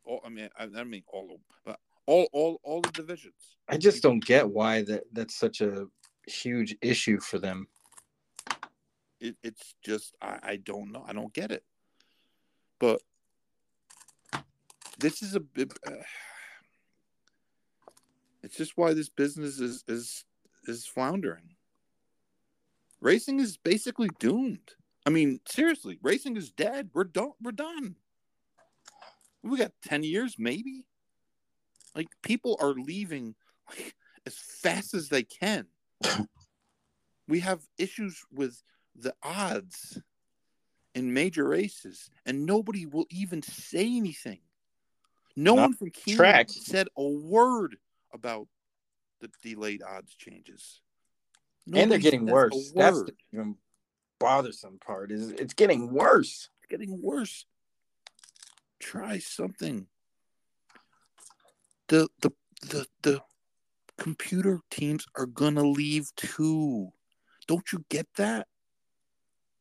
All, I mean, I, I mean all of them, but all, all, all the divisions.
I just don't get why that that's such a huge issue for them.
It, it's just I, I don't know. I don't get it. But this is a uh, it's just why this business is is is floundering racing is basically doomed. I mean seriously racing is dead. We're done. We're done. We got 10 years maybe. Like people are leaving like, as fast as they can. We have issues with the odds in major races and nobody will even say anything. No Not one from Keeneland said a word about the delayed odds changes.
And they're getting worse. That's the even bothersome part. Is it's getting worse.
It's getting worse. Try something. The the the the computer teams are gonna leave too. Don't you get that?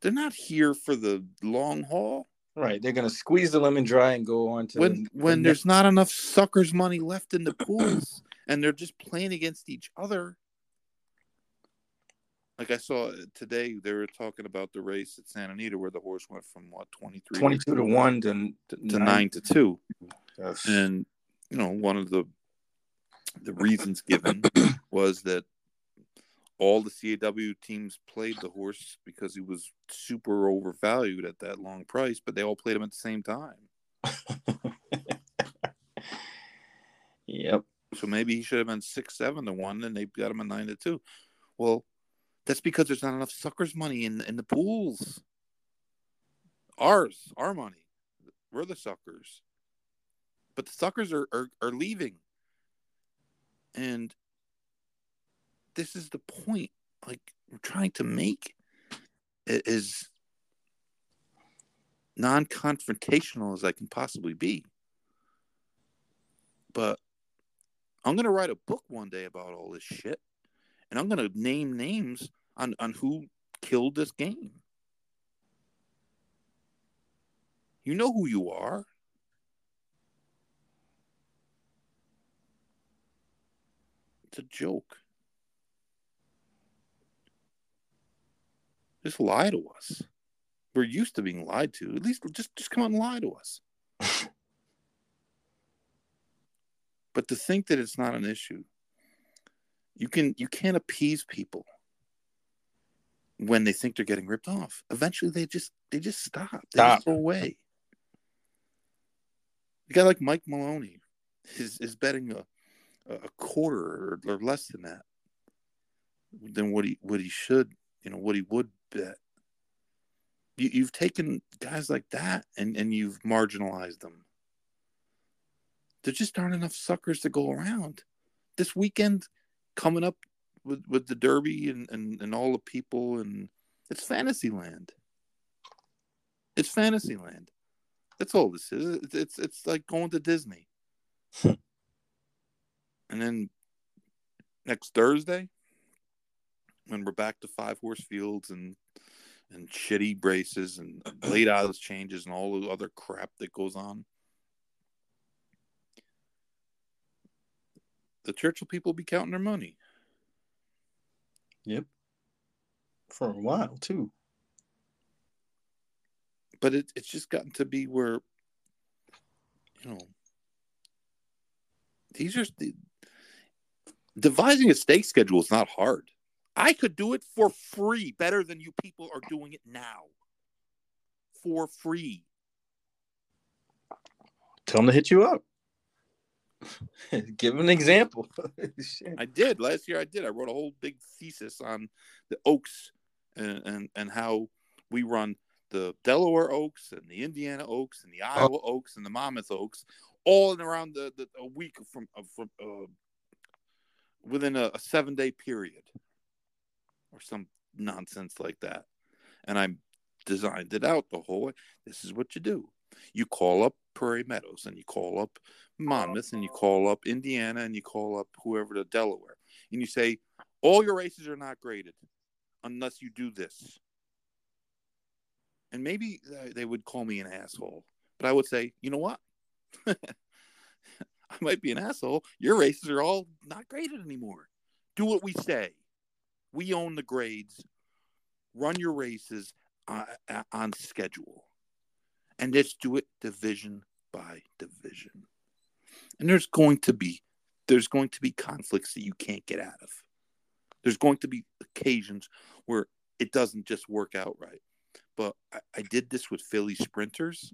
They're not here for the long haul.
Right, they're gonna squeeze the lemon dry and go on to
when the, when the there's not enough suckers money left in the pools, and they're just playing against each other. Like I saw uh, today, they were talking about the race at Santa Anita where the horse went from what 23
22 to, one to,
to, to nine. nine to two, yes. and you know one of the the reasons given was that all the CAW teams played the horse because he was super overvalued at that long price, but they all played him at the same time.
yep.
So maybe he should have been six seven to one, and they got him a nine to two. Well, that's because there's not enough suckers money in in the pools. Ours, our money. We're the suckers. But the suckers are, are, are leaving. And this is the point like we're trying to make it as non-confrontational as I can possibly be. But I'm to write a book one day about all this shit and I'm going to name names on on who killed this game. You know who you are. It's a joke. Just lie to us. We're used to being lied to. At least just just come out and lie to us. but to think that it's not an issue, you can you can't appease people when they think they're getting ripped off. Eventually, they just they just stop. They
Stop.
just go away. A guy like Mike Maloney is is betting a a quarter or, or less than that than what he what he should you know what he would bet. You, you've taken guys like that and and you've marginalized them. There just aren't enough suckers to go around. This weekend coming up with with the Derby and and, and all the people and it's Fantasyland. It's Fantasyland. That's all this is. It's it's, it's like going to Disney. and then next Thursday, when we're back to five horse fields and and shitty braces and late odds changes and all the other crap that goes on. The Churchill people be counting their money.
Yep. For a while too.
But it, it's just gotten to be where, you know, these are the, devising a stake schedule is not hard. I could do it for free better than you people are doing it now. For free.
Tell them to hit you up. Give an example.
I did last year. I did. I wrote a whole big thesis on the Oaks and and, and how we run the Delaware Oaks and the Indiana Oaks and the Iowa Oaks and the Monmouth Oaks, all in around the, the a week from uh, from uh, within a, a seven day period, or some nonsense like that. And I designed it out the whole way. This is what you do. You call up Prairie Meadows and you call up Monmouth and you call up Indiana and you call up whoever to Delaware and you say all your races are not graded unless you do this. And maybe uh, they would call me an asshole, but I would say, you know what? I might be an asshole. Your races are all not graded anymore. Do what we say. We own the grades. Run your races uh, uh, on schedule. And just do it division by division. And there's going to be there's going to be conflicts that you can't get out of. There's going to be occasions where it doesn't just work out right. But I, I did this with filly sprinters,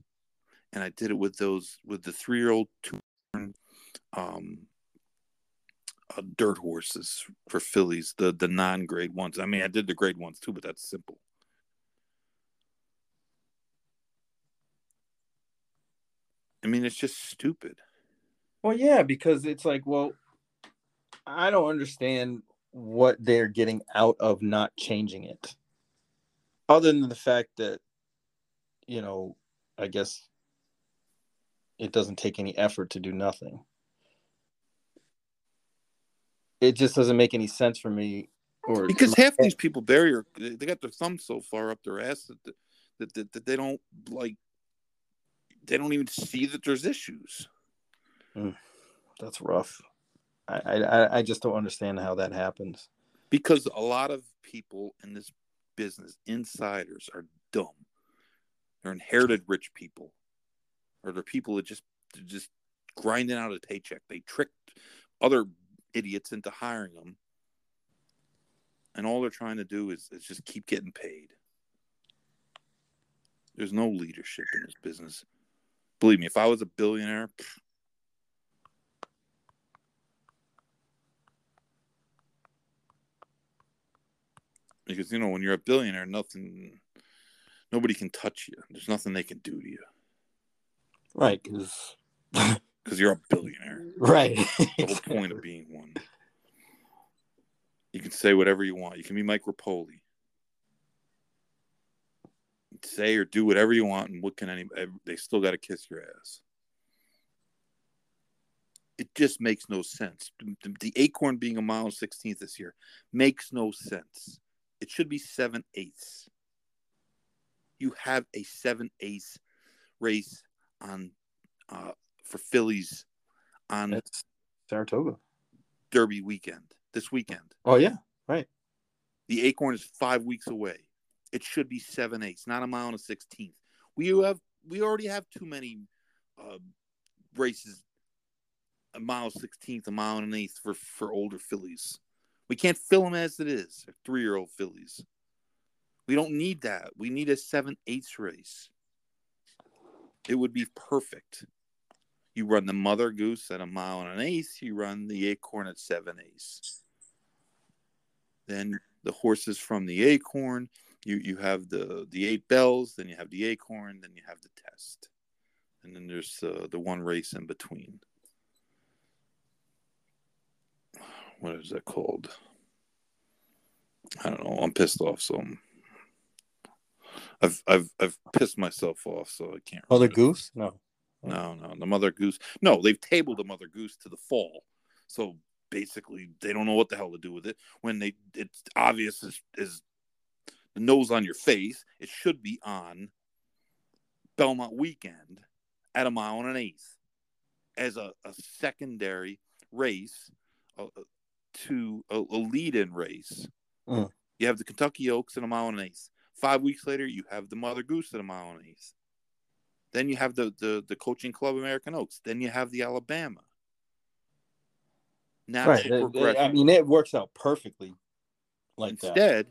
and I did it with those with the three year old two um, uh, dirt horses for fillies, the the non grade ones. I mean, I did the grade ones too, but that's simple. I mean, it's just stupid.
Well, yeah, because it's like, well, I don't understand what they're getting out of not changing it. Other than the fact that, you know, I guess it doesn't take any effort to do nothing. It just doesn't make any sense for me. Or
Because half these people Barry they they got their thumbs so far up their ass that, that, that, that they don't like, they don't even see that there's issues. Hmm.
that's rough. I, I I just don't understand how that happens.
because a lot of people in this business, insiders, are dumb. They're inherited rich people, or they're people that just they're just grinding out a paycheck. They tricked other idiots into hiring them. And all they're trying to do is, is just keep getting paid. There's no leadership in this business. Believe me, if I was a billionaire, pff, because you know when you're a billionaire, nothing, nobody can touch you. There's nothing they can do to you
Right, because
because you're a billionaire.
right.
The whole point of being one. You can say whatever you want. You can be Mike Repole. Say or do whatever you want, and what can any? They still got to kiss your ass. It just makes no sense. The, the acorn being a mile and sixteenth this year makes no sense. It should be seven eighths. You have a seven eighths race on uh, for fillies on
That's Saratoga.
Derby weekend this weekend.
Oh yeah, right.
The acorn is five weeks away. It should be seven eighths, not a mile and a sixteenth. We have we already have too many uh, races, a mile sixteenth, a mile and an eighth for for older fillies. We can't fill them as it is. Three year old fillies. We don't need that. We need a seven eighths race. It would be perfect. You run the mother goose at a mile and an eighth. You run the acorn at seven eighths. Then the horses from the acorn. You you have the the Eight Belles. Then you have the acorn. Then you have the test, and then there's uh, the one race in between. What is that called? I don't know. I'm pissed off, so I'm, I've I've I've pissed myself off, so I can't.
The
remember.
goose? No.
No, no, the mother goose. No, they've tabled the mother goose to the fall. So basically, they don't know what the hell to do with it. When they, it's obvious as, as the nose on your face. It should be on Belmont weekend at a mile and an eighth as a, a secondary race uh, to a, a lead-in race.
Mm.
You have the Kentucky Oaks at a mile and an eighth. Five weeks later, you have the Mother Goose at a mile and an eighth. Then you have the, the, the coaching club American Oaks. Then you have the Alabama. Natural
Right.
Progression.
I mean, it works out perfectly like that.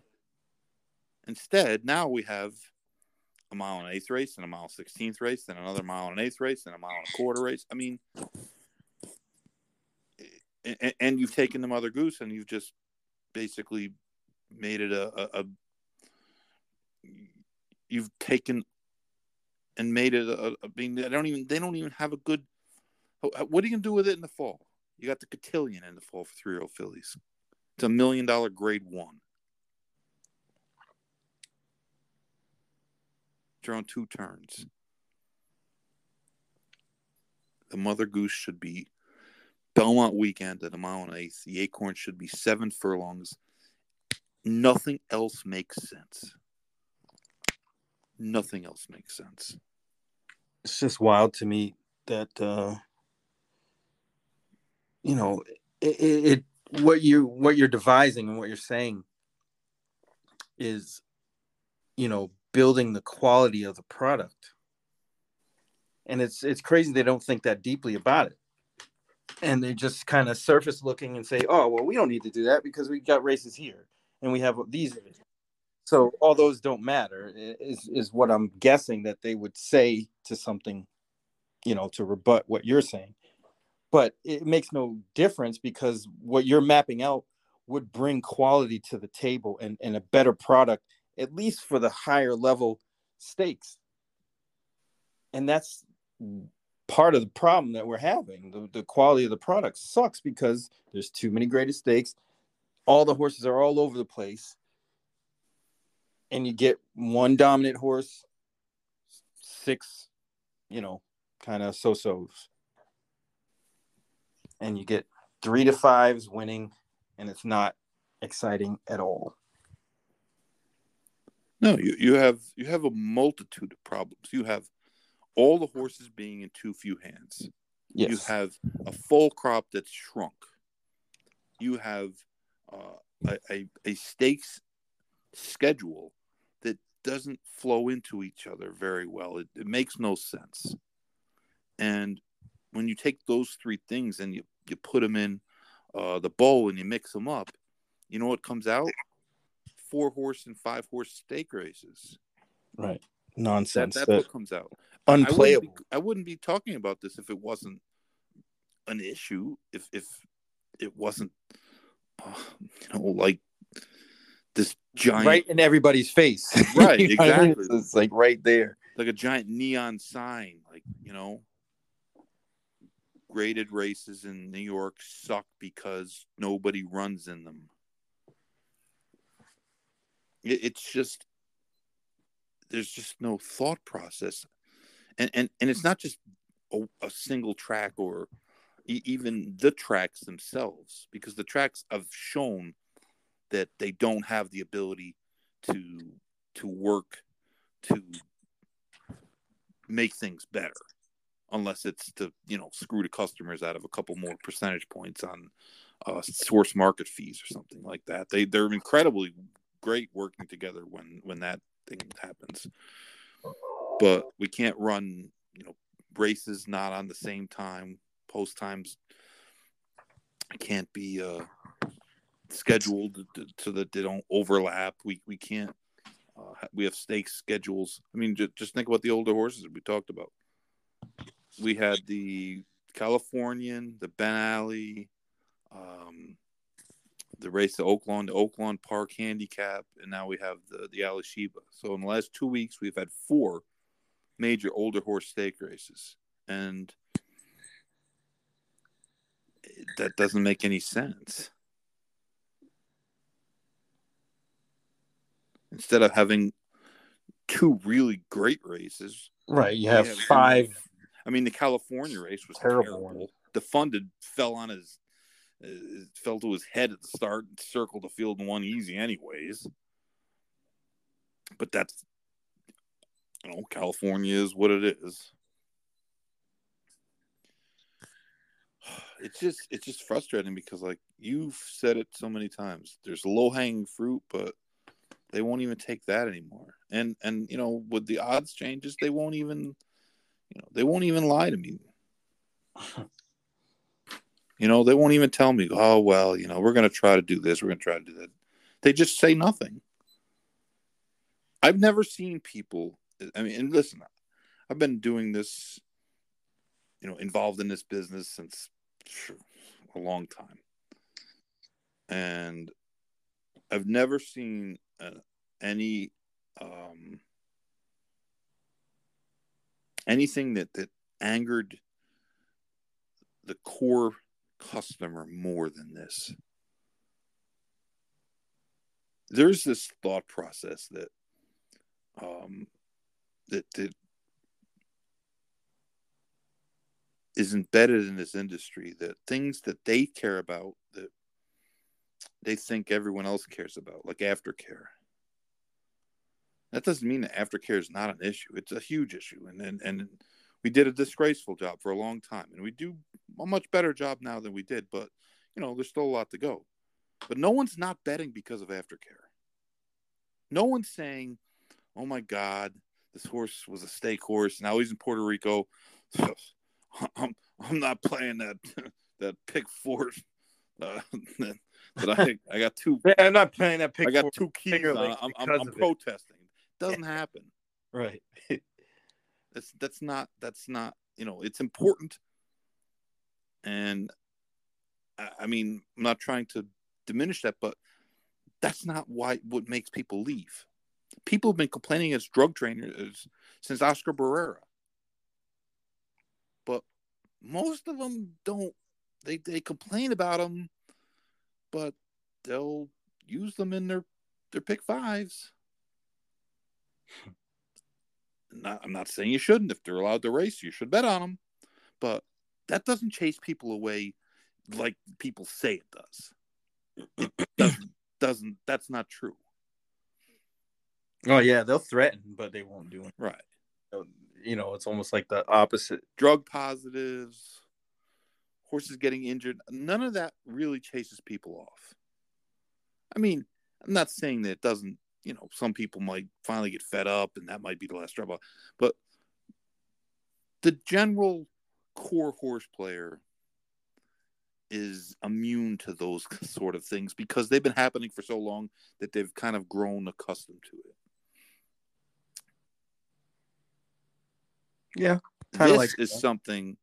Instead, now we have a mile and eighth race and a mile sixteenth race, then another mile and eighth race, and a mile and a quarter race. I mean, and, and you've taken the mother goose and you've just basically made it a, a, a you've taken and made it a, a I mean, they don't even they don't even have a good. What are you gonna do with it in the fall? You got the cotillion in the fall for three oh year old fillies. It's a million dollar grade one. You're two turns. The mother goose should be Belmont weekend at a mile and an eighth. The acorn should be seven furlongs. Nothing else makes sense. Nothing else makes sense.
It's just wild to me that uh, you know it, it, it what you what you're devising and what you're saying is you know building the quality of the product. And it's it's crazy they don't think that deeply about it. And they just kind of surface looking and say oh well we don't need to do that because we got races here and we have these so all those don't matter is is what i'm guessing that they would say to something you know to rebut what you're saying. But it makes no difference because what you're mapping out would bring quality to the table and, and a better product at least for the higher level stakes. And that's part of the problem that we're having. The, the quality of the product sucks because there's too many graded stakes. All the horses are all over the place. And you get one dominant horse six you know kind of so-sos. And you get three to fives winning and it's not exciting at all
No, you, you have you have a multitude of problems. You have all the horses being in too few hands.
yes
You have a full crop that's shrunk. You have uh, a, a, a stakes schedule that doesn't flow into each other very well. It, it makes no sense. And when you take those three things and you, you put them in uh, the bowl and you mix them up, you know what comes out? Four horse and five horse stake races.
Right.
That,
Nonsense.
that's
That-
what comes out. I wouldn't,
unplayable.
be, I wouldn't be talking about this if it wasn't an issue. If if it wasn't, uh, you know, like this giant,
Right in everybody's face.
Right,
You I mean?
exactly.
It's like right there.
like a giant neon sign, like you know, graded races in New York suck because nobody runs in them. It, it's just there's just no thought process, and and and it's not just a, a single track or e- even the tracks themselves, because the tracks have shown that they don't have the ability to to work to make things better unless it's to you know screw the customers out of a couple more percentage points on uh, source market fees or something like that. They they're incredibly great working together when when that thing happens but we can't run you know races not on the same time post times can't be uh scheduled so that they don't overlap we we can't uh, we have stake schedules. I mean, just, just think about the older horses that we talked about. We had the Californian, the Ben Ali, um, the race to Oaklawn, the Oaklawn Park Handicap, and now we have the the Alysheba. So in the last two weeks, we've had four major older horse stake races, and that doesn't make any sense. Instead of having two really great races,
Right. You have
have
five.
I mean, the California race was
Terrible
terrible. Defunded fell on his, uh, fell to his head at the start, and circled the field and won easy, anyways. But that's, you know, California is what it is. It's just, it's just frustrating because, like you've said it so many times, there's low hanging fruit, but they won't even take that anymore. And and you know, with the odds changes, they won't even, you know, they won't even lie to me. You know, they won't even tell me, oh, well, you know, we're going to try to do this, we're going to try to do that. They just say nothing. I've never seen people, I mean, and listen, I've been doing this, you know, involved in this business since a long time. And I've never seen uh, any um, anything that that angered the core customer more than this. There's this thought process that um, that that is embedded in this industry that things that they care about that they think everyone else cares about, like aftercare. That doesn't mean that aftercare is not an issue. It's a huge issue, and and, and we did a disgraceful job for a long time, and we do a much better job now than we did. But you know, there's still a lot to go. But no one's not betting because of aftercare. No one's saying, "Oh my God, this horse was a stake horse. Now he's in Puerto Rico. I'm I'm not playing that that pick four uh, that, that I I got two
I'm not playing that pick.
I got two keys. On. I'm, I'm, I'm
of it.
protesting. Doesn't happen.
Right.
That's that's not that's not you know it's important. And I, I mean I'm not trying to diminish that, but that's not why what makes people leave. People have been complaining as drug trainers since Oscar Barrera, but most of them don't. They they complain about them, but they'll use them in their their pick fives. Not, I'm not saying you shouldn't. If they're allowed to race, you should bet on them, but that doesn't chase people away like people say it does. It doesn't. Doesn't. That's not true.
Oh yeah, they'll threaten, but they won't do it.
Right.
You know, it's almost like the opposite.
Drug positives, horses getting injured. None of that really chases people off. I mean, I'm not saying that it doesn't. You know, some people might finally get fed up, and that might be the last straw. But the general core horse player is immune to those sort of things because they've been happening for so long that they've kind of grown accustomed to it.
Yeah,
this like is that. something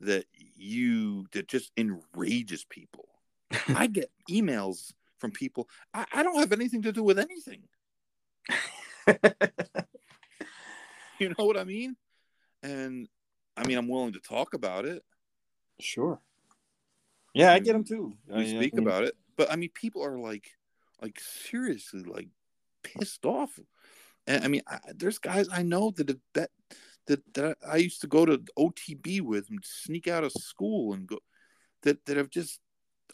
that you that just enrages people. I get emails from people. I, I don't have anything to do with anything. you know what I mean? And I mean, I'm willing to talk about it.
Sure. Yeah, I get them too.
We I, speak I mean... about it, but I mean, people are like, like seriously, like pissed off. And I mean, I, there's guys I know that that that that I used to go to OTB with and sneak out of school and go that that have just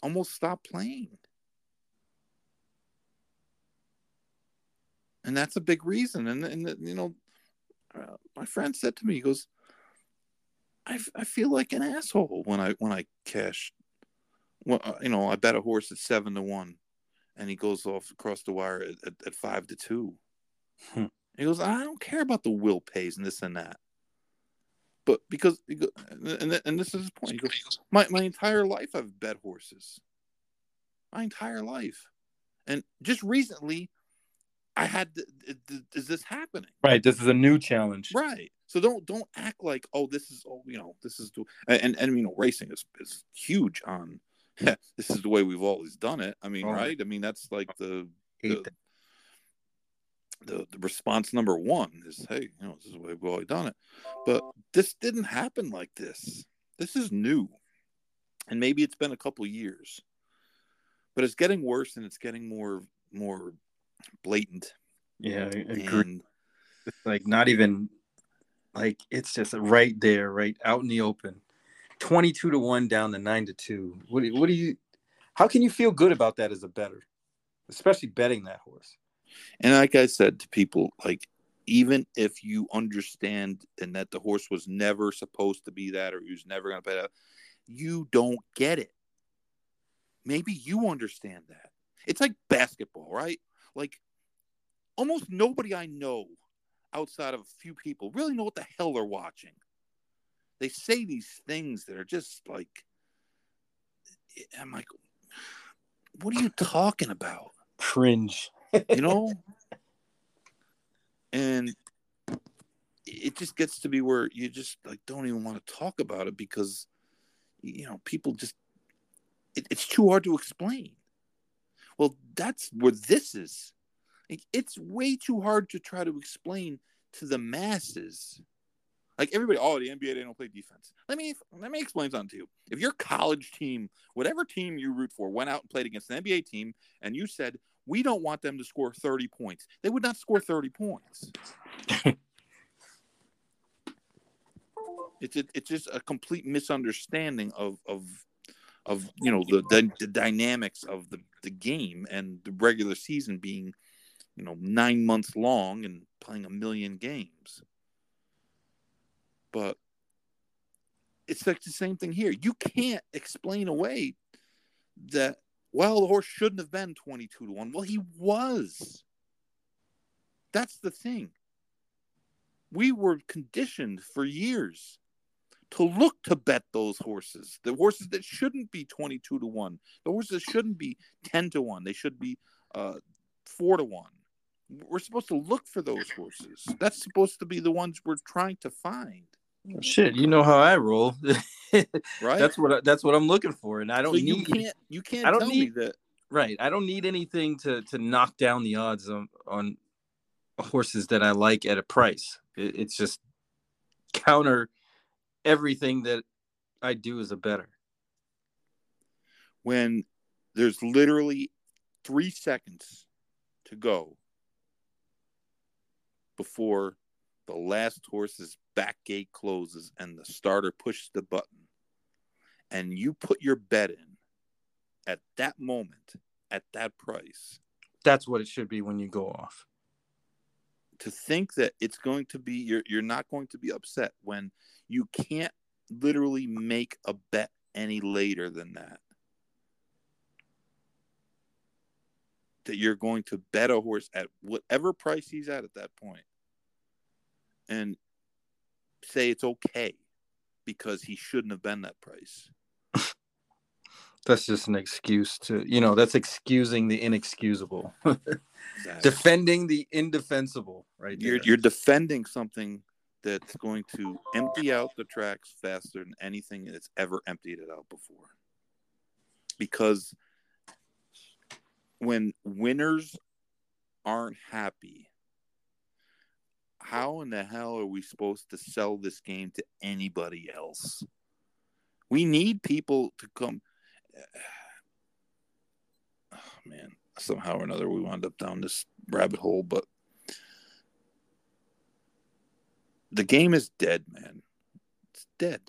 almost stopped playing. And that's a big reason. And and you know, uh, my friend said to me, he goes, I, I feel like an asshole when I when I cash. Well, uh, you know, I bet a horse at seven to one, and he goes off across the wire at, at, at five to two. Hmm. He goes, I don't care about the will pays and this and that. But because, and, and this is his point. He goes, my, my entire life I've bet horses. My entire life. And just recently, I had, is this happening?
Right. This is a new challenge.
Right. So don't don't act like oh this is oh you know this is the and and, you know racing is is huge on this is the way we've always done it. I mean oh, right. I mean that's like the the, the, the response number one is hey you know this is the way we've always done it, but this didn't happen like this. This is new, and maybe it's been a couple years, but it's getting worse and it's getting more more blatant.
Yeah. And, it's like not even like it's just right there, right out in the open. 22 to 1 down to 9 to 2. What, what do you how can you feel good about that as a better? Especially betting that horse.
And like I said to people, like even if you understand and that the horse was never supposed to be that or he was never going to bet out, you don't get it. Maybe you understand that. It's like basketball, right? Like almost nobody I know outside of a few people really know what the hell they're watching. They say these things that are just like, I'm like, what are you talking about?
Cringe.
you know? And it just gets to be where you just like don't even want to talk about it because you know people just it, it's too hard to explain well that's where this is Like, it's way too hard to try to explain to the masses. Like everybody, oh, the NBA they don't play defense. Let me let me explain something to you. If your college team, whatever team you root for, went out and played against an NBA team, and you said we don't want them to score thirty points, they would not score thirty points. it's a, it's just a complete misunderstanding of of of you know the, the, the dynamics of the the game and the regular season being you know, nine months long and playing a million games. But it's like the same thing here. You can't explain away that, well, the horse shouldn't have been 22 to 1. Well, he was. That's the thing. We were conditioned for years to look to bet those horses, the horses that shouldn't be 22 to 1, the horses that shouldn't be 10 to 1, they should be uh, 4 to 1 we're supposed to look for those horses. That's supposed to be the ones we're trying to find.
Shit, you know how I roll, right? That's what I, that's what I'm looking for, and I don't so
you need. Can't, you can't. I don't need that.
Right, I don't need anything to to knock down the odds on on horses that I like at a price. It, it's just counter everything that I do is a better.
When there's literally three seconds to go before the last horse's back gate closes and the starter pushes the button and you put your bet in at that moment at that price
that's what it should be when you go off
to think that it's going to be you're you're not going to be upset when you can't literally make a bet any later than that that you're going to bet a horse at whatever price he's at at that point and say it's okay because he shouldn't have been that price.
That's just an excuse to, you know, that's excusing the inexcusable,
Exactly.
defending the indefensible, right?
you're you're defending something that's going to empty out the tracks faster than anything that's ever emptied it out before. Because when winners aren't happy, how in the hell are we supposed to sell this game to anybody else? We need people to come. Oh, man, somehow or another, we wound up down this rabbit hole, but the game is dead, man. It's dead.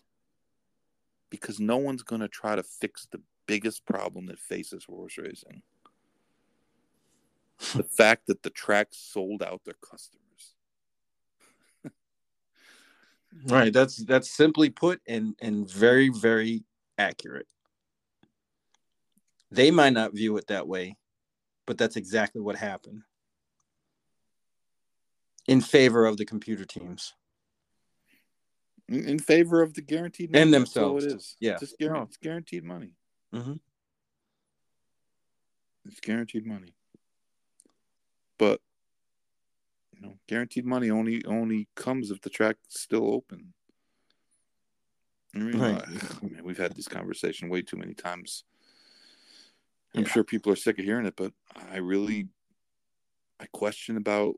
Because no one's going to try to fix the biggest problem that faces horse racing the fact that the tracks sold out their customers.
right. That's that's simply put and and very very accurate. They might not view it that way, but that's exactly what happened. In favor of the computer teams.
In, in favor of the guaranteed money.
And themselves.
it is.
Yeah.
Just guar-
No.
It's guaranteed money.
Mhm.
It's guaranteed money. But you know, guaranteed money only only comes if the track's still open. I mean,
Right.
I mean, we've had this conversation way too many times. I'm
Yeah.
sure people are sick of hearing it, but I really, I question about,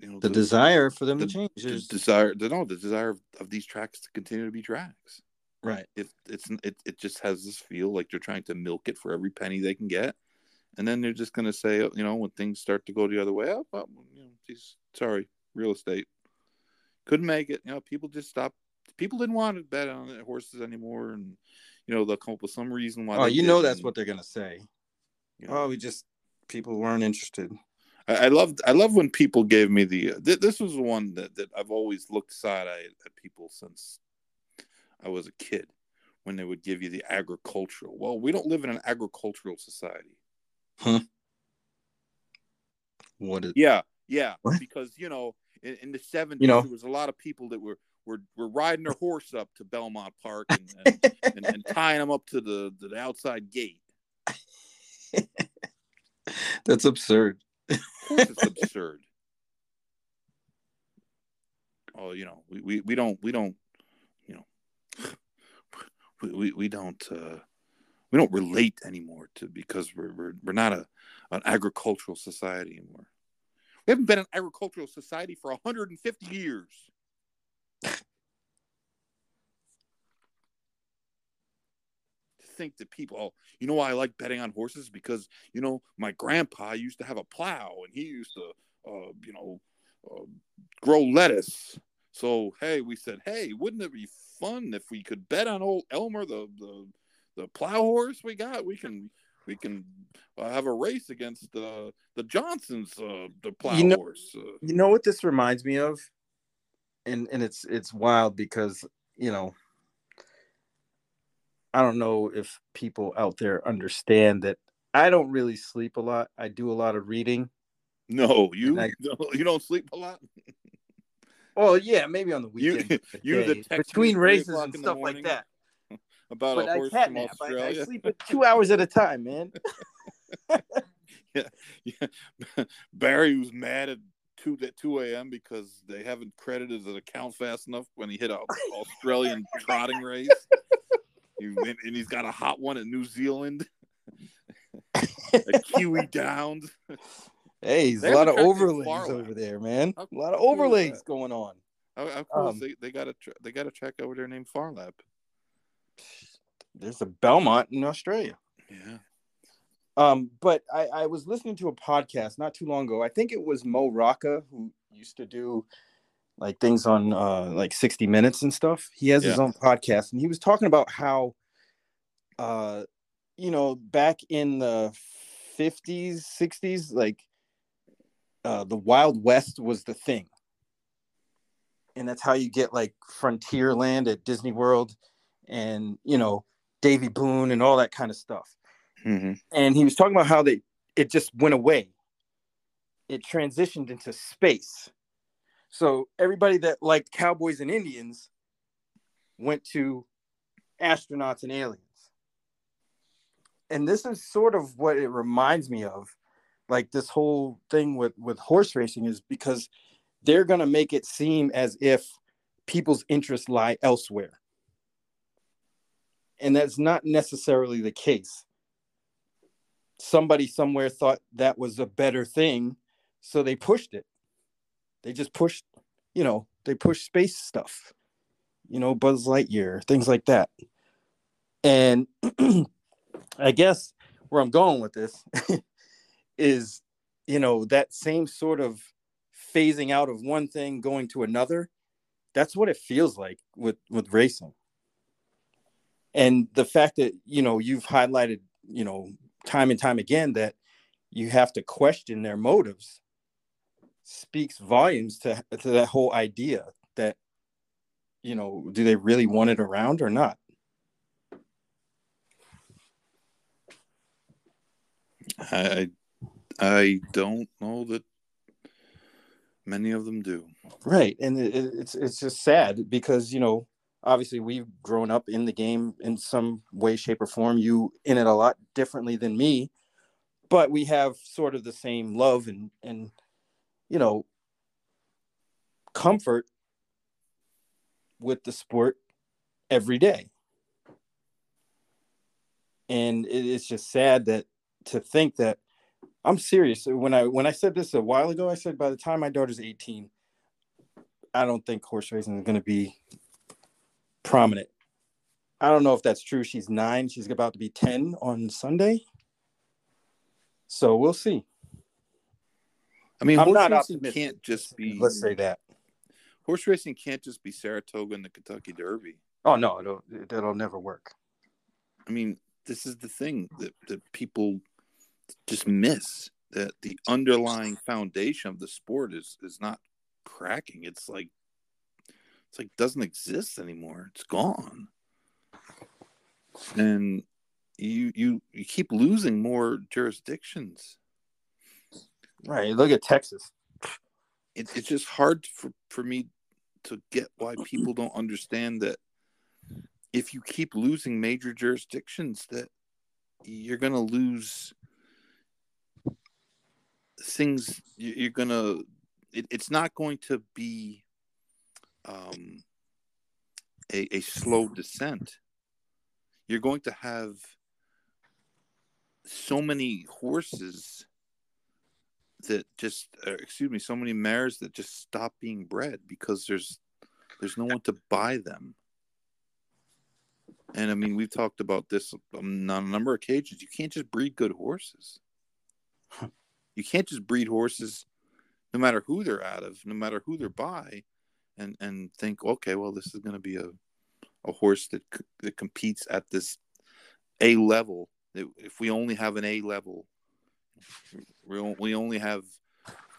you know,
The desire for them
the-
to change
the
is
desire, the, no, the desire of, of these tracks to continue to be tracks.
right.
If it's it, it just has this feel like they're trying to milk it for every penny they can get, and then they're just going to say, you know, when things start to go the other way, oh, well, you know, geez, sorry, real estate couldn't make it. You know, people just stopped. People didn't want to bet on horses anymore, and you know they'll come up with some reason why.
Oh, you know that's what they're gonna say.
you know.
Oh, we just people weren't interested.
I, loved I love when people gave me the uh, th- this was the one that, that I've always looked side eye at people since I was a kid when they would give you the agricultural. Well, we don't live in an agricultural society. Huh?
What is
Yeah, yeah,
What?
because you know in, in the seventies
You know.
there was a lot of people that were were, were riding their horse up to Belmont Park and, and, and, and tying them up to the, the outside gate.
that's absurd.
Of course, it's absurd. Oh, you know, we, we, we don't we don't you know we, we, we don't uh, we don't relate anymore to because we're we're, we're not a an agricultural society anymore. We haven't been an agricultural society for 150 years. Think that people, oh, you know why I like betting on horses because you know my grandpa used to have a plow and he used to, uh, you know, uh, grow lettuce. So hey, we said, hey, wouldn't it be fun if we could bet on old Elmer, the the the plow horse we got? We can we can uh, have a race against the the Johnsons, uh, the plow
You know-
horse. Uh,
You know what this reminds me of? And and it's it's wild because, you know, I don't know if people out there understand that I don't really sleep a lot. I do a lot of reading.
no, you
I-
you don't sleep a lot.
Well, yeah, maybe on the weekend.
you the
between races and stuff like that.
About
But
a
I
horse from
catnap. I, I sleep at two hours at a time, man.
yeah. Barry was mad at two at two a.m. because they haven't credited his account fast enough when he hit a Australian trotting race. And and he's got a hot one in New Zealand. a Kiwi Downs.
Hey, there's a lot of
haven't checked the
overlays over there, man.
How-
A lot of
cool
overlays going on.
How, how cool
Um,
they, they got a tr- they got a track over there named Phar Lap.
There's a Belmont in Australia.
Yeah.
Um, but I, I was listening to a podcast not too long ago. I think it was Mo Rocca who used to do like things on uh like 60 minutes and stuff. He has his own podcast and he was talking about how uh you know back in the 50s, 60s, like uh the Wild West was the thing. And that's how you get like Frontierland at Disney World and you know Davy Boone and all that kind of stuff
Mm-hmm.
and he was talking about how they it just went away it transitioned into space so everybody that liked cowboys and indians went to astronauts and aliens. And this is sort of what it reminds me of like this whole thing with with horse racing is because they're going to make it seem as if people's interests lie elsewhere. And that's not necessarily the case. Somebody somewhere thought that was a better thing so they pushed it they just push, you know they push space stuff you know buzz lightyear things like that. And i guess where i'm going with this is you know that same sort of phasing out of one thing going to another that's what it feels like with with racing. And the fact that you know you've highlighted you know time and time again that you have to question their motives speaks volumes to, to that whole idea that you know do they really want it around or not
I I don't know that many of them do.
Right, and it, it's it's just sad because you know obviously we've grown up in the game in some way, shape, or form. You in it a lot differently than me, but we have sort of the same love and and you know comfort with the sport every day. And it, it's just sad that to think that I'm serious. When I when I said this a while ago, I said by the time my daughter's 18, I don't think horse racing is going to be prominent. I don't know if that's true. She's nine. She's about to be 10 on Sunday. So we'll see.
I mean,
I'm
horse
not
racing
optimistic.
can't just be
Let's say that.
horse racing can't just be Saratoga and the Kentucky Derby.
Oh no, it'll, that'll never work.
I mean, this is the thing that, that people just miss that the underlying foundation of the sport is is not cracking. It's like it's like doesn't exist anymore. It's gone. And you you you keep losing more jurisdictions.
Right. Look at Texas.
It, it's just hard for, for me to get why people don't understand that if you keep losing major jurisdictions that you're going to lose things you- you're going to it, it's not going to be um, a, a slow descent you're going to have so many horses that just uh, excuse me so many mares that just stop being bred because there's there's no one to buy them. And i mean we've talked about this on a number of occasions. You can't just breed good horses. You can't just breed horses no matter who they're out of no matter who they're by and and think okay well this is going to be a a horse that that competes at this a level. If we only have an a level we we only have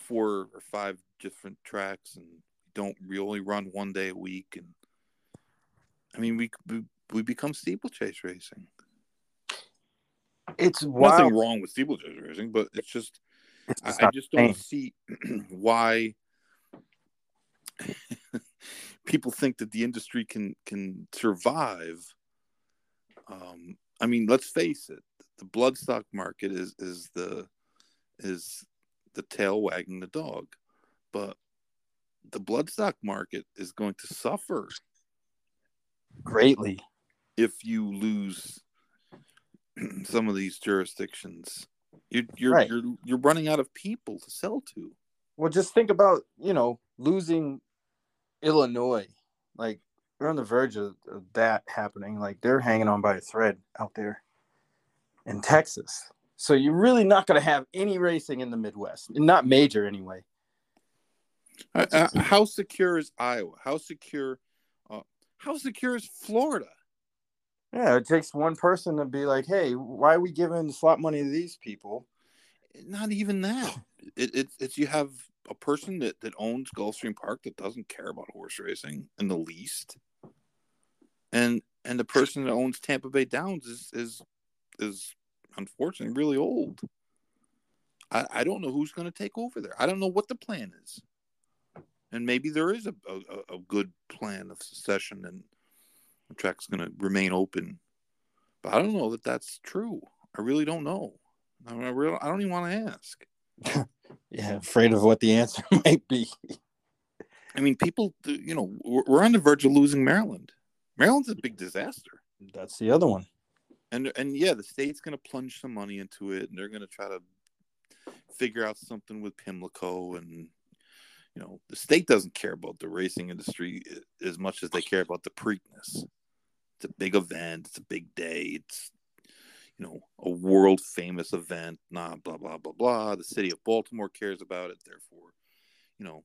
four or five different tracks and don't we only run one day a week and i mean we we, we become steeplechase racing
It's wild.
nothing wrong with steeplechase racing but it's just
It's
I,
just
I
not
just don't see why people think that the industry can can survive. Um, I mean, let's face it: the bloodstock market is is the is the tail wagging the dog, but the bloodstock market is going to suffer
greatly.
if you lose some of these jurisdictions. You're you're,
Right.
you're you're running out of people to sell to.
Well, just think about you know losing Illinois. Like we're on the verge of, of that happening. Like they're hanging on by a thread out there in Texas. So you're really not going to have any racing in the Midwest, not major anyway.
Uh, uh, how secure is Iowa? How secure? Uh, how secure is Florida?
Yeah, it takes one person to be like, "Hey, why are we giving slot money to these people?"
Not even that. It, it, it's you have a person that, that owns Gulfstream Park that doesn't care about horse racing in the least, and and the person that owns Tampa Bay Downs is is is unfortunately really old. I, I don't know who's going to take over there. I don't know what the plan is, and maybe there is a a, a good plan of secession and the track's going to remain open, but I don't know that that's true. I really don't know. I, mean, I, really, I don't even want to ask.
yeah, afraid of what the answer might be.
I mean, people, you know, we're on the verge of losing Maryland. Maryland's a big disaster.
That's the other one.
And and yeah, the state's going to plunge some money into it, and they're going to try to figure out something with Pimlico, and you know, the state doesn't care about the racing industry as much as they care about the Preakness. It's a big event. It's a big day. It's you know a world famous event. Nah, blah blah blah blah. The city of Baltimore cares about it. Therefore, you know,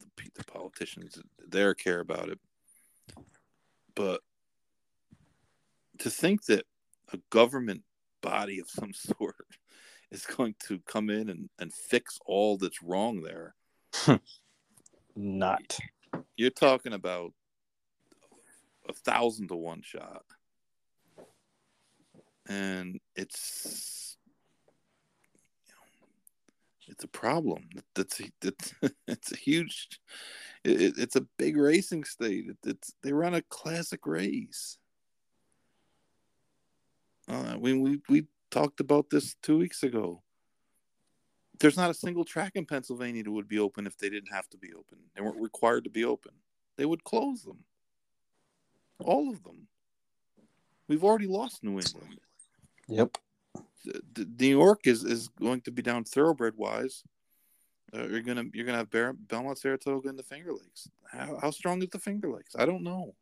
the, the politicians there care about it. But to think that a government body of some sort is going to come in and, and fix all that's wrong there.
Not.
You're talking about a thousand to one shot. And it's you know, it's a problem. That's it's, it's a huge it, it's a big racing state. It, it's they run a classic race. Uh, we, we we talked about this two weeks ago. There's not a single track in Pennsylvania that would be open if they didn't have to be open. They weren't required to be open. They would close them. All of them. We've already lost New England.
Yep.
New York is, is going to be down thoroughbred wise. Uh, you're gonna you're gonna have Bar- Belmont, Saratoga, and the Finger Lakes. How, how strong is the Finger Lakes? I don't know.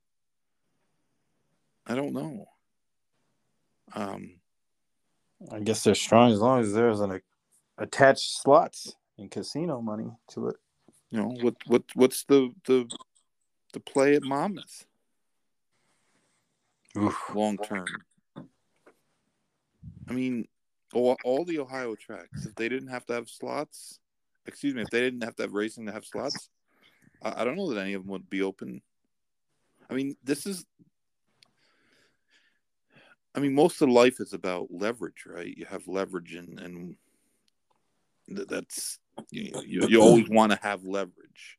I don't know. Um,
I guess they're strong as long as there's an attached slots and casino money to it.
You know what? What? What's the the the play at Monmouth? Long term. I mean, all, all the Ohio tracks. If they didn't have to have slots, excuse me, if they didn't have to have racing to have slots, I, I don't know that any of them would be open. I mean, this is I mean, most of life is about leverage, right? You have leverage, and and that's you you, you always want to have leverage.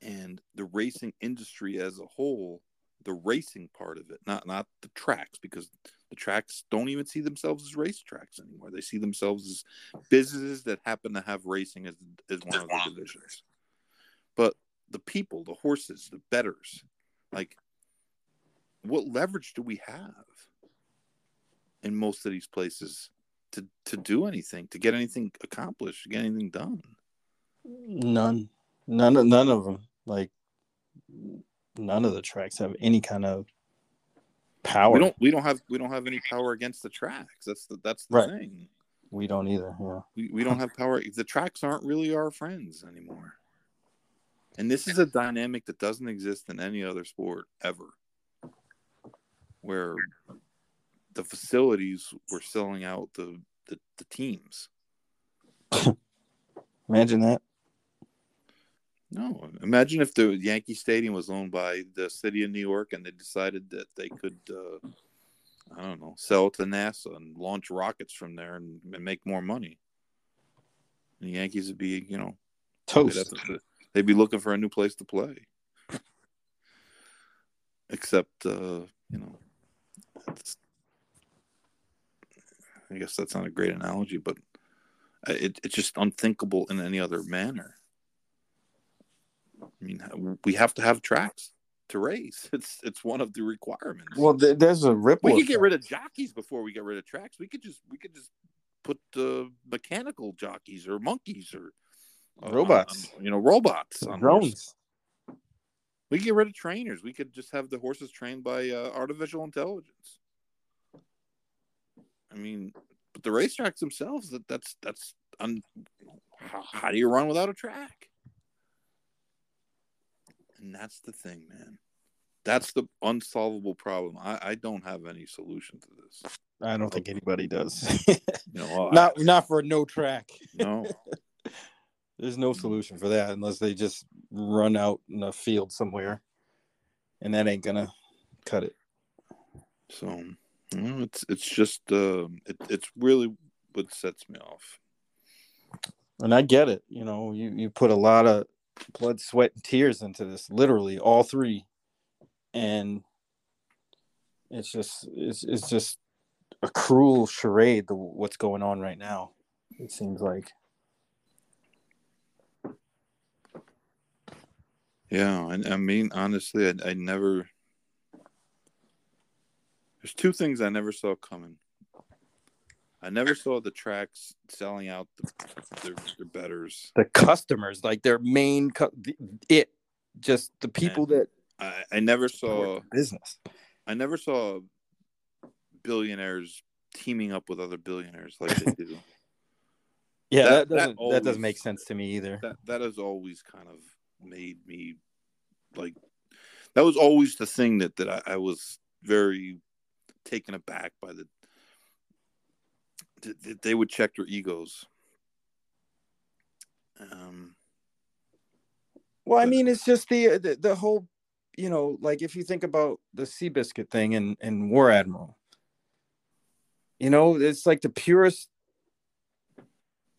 And the racing industry as a whole, the racing part of it, not not the tracks, because the tracks don't even see themselves as race tracks anymore. They see themselves as businesses that happen to have racing as as one of the divisions. But the people, the horses, the betters, like what leverage do we have in most of these places to to do anything, to get anything accomplished, to get anything done?
None, none, of, none of them. Like none of the tracks have any kind of power.
We don't. We don't have. We don't have any power against the tracks. That's the. That's the right. thing.
We don't either. Yeah.
We we don't have power. The tracks aren't really our friends anymore. And this is a dynamic that doesn't exist in any other sport ever where the facilities were selling out the the, the teams.
Imagine that.
No, imagine if the Yankee Stadium was owned by the city of New York and they decided that they could, uh, I don't know, sell it to NASA and launch rockets from there and, and make more money. And the Yankees would be, you know,
toast.
They'd, they'd be looking for a new place to play. Except, uh, you know, I guess that's not a great analogy, but it, it's just unthinkable in any other manner. I mean, we have to have tracks to race. It's it's one of the requirements.
Well, there's a ripple.
We could get rid of jockeys before we get rid of tracks. We could just we could just put uh, mechanical jockeys or monkeys or
uh, robots.
On, you know, robots
on drones.
We could get rid of trainers. We could just have the horses trained by uh, artificial intelligence. I mean, but the racetracks themselves that that's that's un, how, how do you run without a track? And that's the thing, man. That's the unsolvable problem. I, I don't have any solution to this.
I don't think anybody does.
know,
not not for no track.
No.
There's no solution for that unless they just run out in a field somewhere, and that ain't gonna cut it.
So it's it's just uh, it, it's really what sets me off.
And I get it. You know, you you put a lot of blood, sweat, and tears into this. Literally, all three, and it's just it's it's just a cruel charade. The, what's going on right now? It seems like.
Yeah, and I mean honestly, I, I never. There's two things I never saw coming. I never saw the tracks selling out the, their, their betters.
The customers, like their main, cu- it, just the people that
I, I never saw.
business.
I never saw billionaires teaming up with other billionaires like they do.
Yeah,
That-
that,
that
doesn't, that, doesn't make sense to me either.
that that has always kind of made me like that was always the thing that that I, I was very taken aback by the that- they would check their egos. Um,
Well, I mean, it's just the, the the whole, you know, like if you think about the Seabiscuit thing and and War Admiral, you know, it's like the purest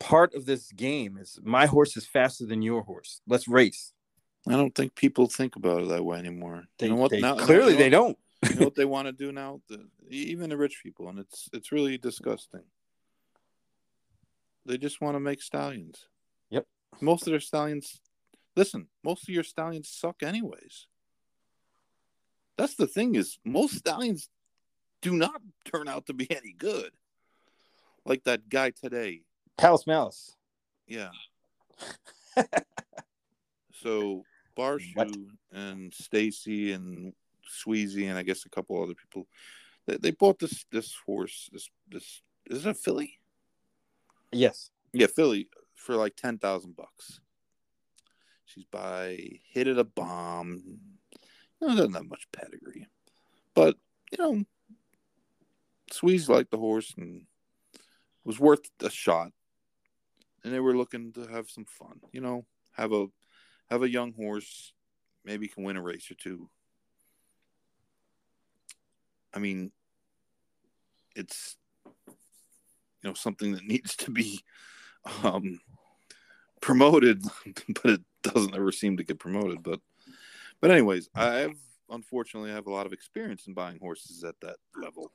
part of this game is my horse is faster than your horse. Let's race.
I don't think people think about it that way anymore.
They,
you know what?
they-
now,
clearly
you know
they don't.
you know what they want to do now? The, even the rich people, and it's it's really disgusting. They just want to make stallions.
Yep.
Most of their stallions, listen, most of your stallions suck anyways. That's the thing is most stallions do not turn out to be any good. Like that guy today.
Palace Malice.
Yeah. so Barshu
What?
and Stacy and Sweezy and I guess a couple other people, they, they bought this this horse. This this is it a filly?
Yes.
Yeah, filly for like ten thousand bucks. She's by Hit It a Bomb. You know, doesn't have much pedigree, but you know, Sweezy liked the horse and was worth a shot. And they were looking to have some fun, you know, have a have a young horse, maybe can win a race or two. I mean, it's you know something that needs to be um, promoted, but it doesn't ever seem to get promoted. But but anyways, I have unfortunately I have a lot of experience in buying horses at that level.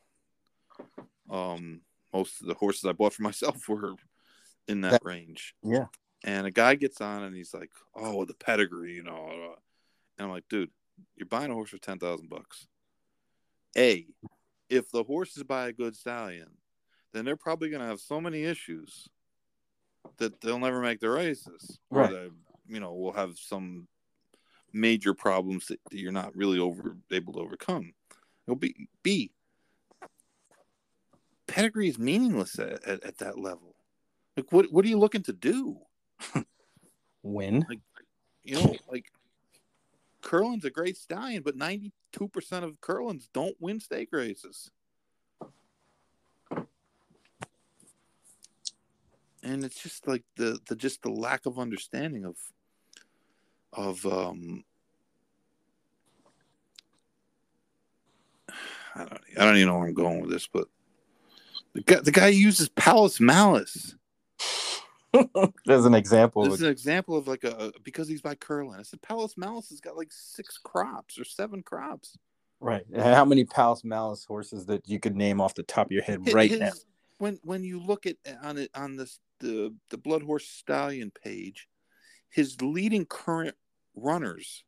Um, most of the horses I bought for myself were in that
That-
range.
Yeah.
And a guy gets on and he's like, "Oh, the pedigree, you know." Uh, and I'm like, "Dude, you're buying a horse for ten thousand bucks. A, if the horse is by a good stallion, then they're probably going to have so many issues that they'll never make the races, or
Right.
they, you know, will have some major problems that, that you're not really over able to overcome. It'll be B. Pedigree is meaningless at, at, at that level. Like, what what are you looking to do?
Win.
Like, You know, like Curlin's a great stallion, but ninety two percent of Curlins don't win stake races. And it's just like the, the just the lack of understanding of of um I don't I don't even know where I'm going with this, but the guy the guy uses Palace Malice.
There's an example.
This
Of
is an example of like a because he's by Curlin. I said Palace Malice has got like six crops or seven crops.
right. How many Palace Malice horses that you could name off the top of your head
His-
right now?
When when you look at eh, on it on this the the Blood Horse Stallion page, his leading current runners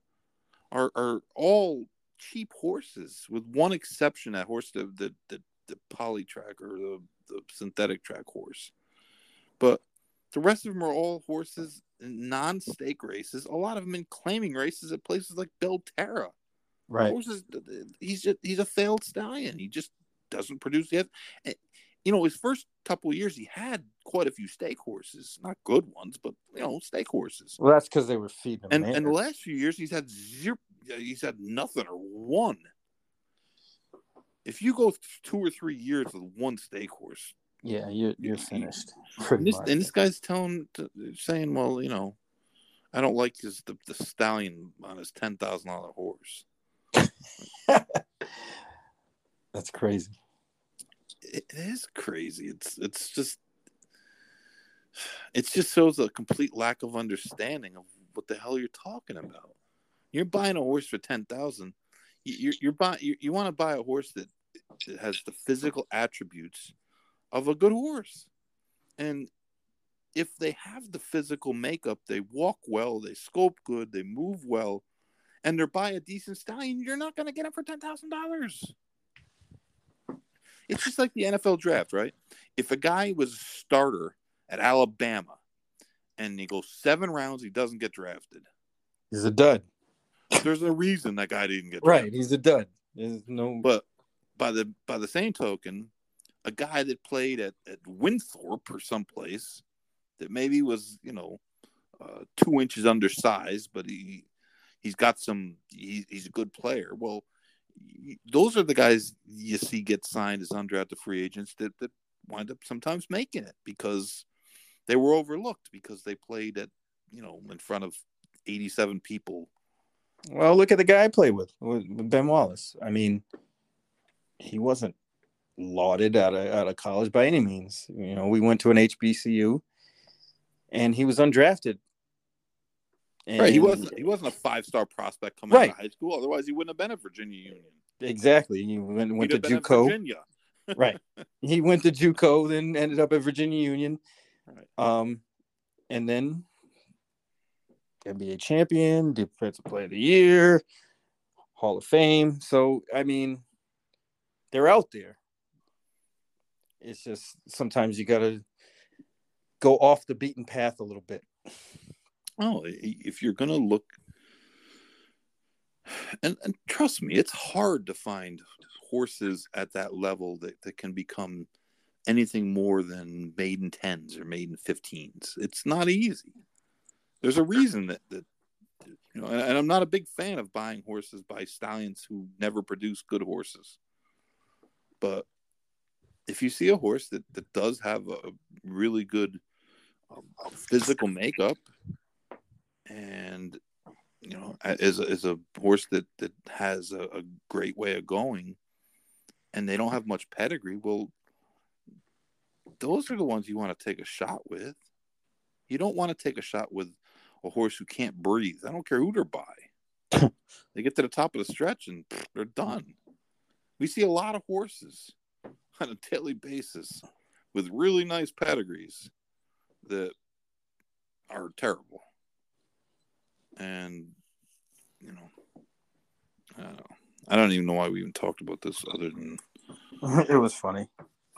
are are all cheap horses, with one exception. That horse, the the the, the poly track or the the synthetic track horse, but the rest of them are all horses in non-stake races. A lot of them in claiming races at places like Belterra.
Right.
Horses, he's just he's a failed stallion. He just doesn't produce yet. And, eh, You know, his first couple of years, he had quite a few stake horses, not good ones, but you know, stake horses.
Well, that's because they were feeding him.
And and the last few years, he's had zero. He's had nothing or one. If you go two or three years with one stake horse,
yeah, you're you're finished.
and this, and this guy's telling, saying, "Well, you know, I don't like his the, the stallion on his ten thousand dollar horse."
That's crazy.
it is crazy. It's it's just it just shows a complete lack of understanding of what the hell you're talking about. You're buying a horse for ten thousand. You're you're buying you, you want to buy a horse that it has the physical attributes of a good horse. And if they have the physical makeup, they walk well, they scope good, they move well, and they're by a decent stallion, you're not going to get them for ten thousand dollars. It's just like the NFL draft, right? If a guy was a starter at Alabama and he goes seven rounds, he doesn't get drafted.
He's a dud.
There's a reason that guy didn't get
Right. He's a dud. There's no.
But by the by the same token, a guy that played at, at Winthrop or someplace that maybe was, you know, uh, two inches undersized, but he he's got some he, he's a good player. Well, those are the guys you see get signed as undrafted free agents that, that wind up sometimes making it because they were overlooked because they played at you know in front of 87 people
Well, look at the guy I played with Ben Wallace. I mean, he wasn't lauded out of out of college by any means. You know, we went to an HBCU, and he was undrafted.
right he wasn't he wasn't a five star prospect coming out of high school otherwise he wouldn't have been at virginia union
exactly. He went went to
have been at
JUCO.
virginia
right. He went to JUCO, then ended up at Virginia Union.
Right.
Um, and then NBA champion, defensive player of the year, Hall of Fame. So I mean, they're out there. It's just sometimes you gotta go off the beaten path a little bit.
oh if you're gonna look and, and trust me it's hard to find horses at that level that, that can become anything more than maiden tens or maiden 15s it's not easy. There's a reason that that you know and, and i'm not a big fan of buying horses by stallions who never produce good horses. But if you see a horse that, that does have a really good um, physical makeup and you know is a, is a horse that that has a, a great way of going and they don't have much pedigree well those are the ones you want to take a shot with. You don't want to take a shot with a horse who can't breathe. I don't care who they're by. They get to the top of the stretch and they're done. We see a lot of horses on a daily basis with really nice pedigrees that are terrible and you know, I don't know. I don't even know why we even talked about this, other than
it was funny.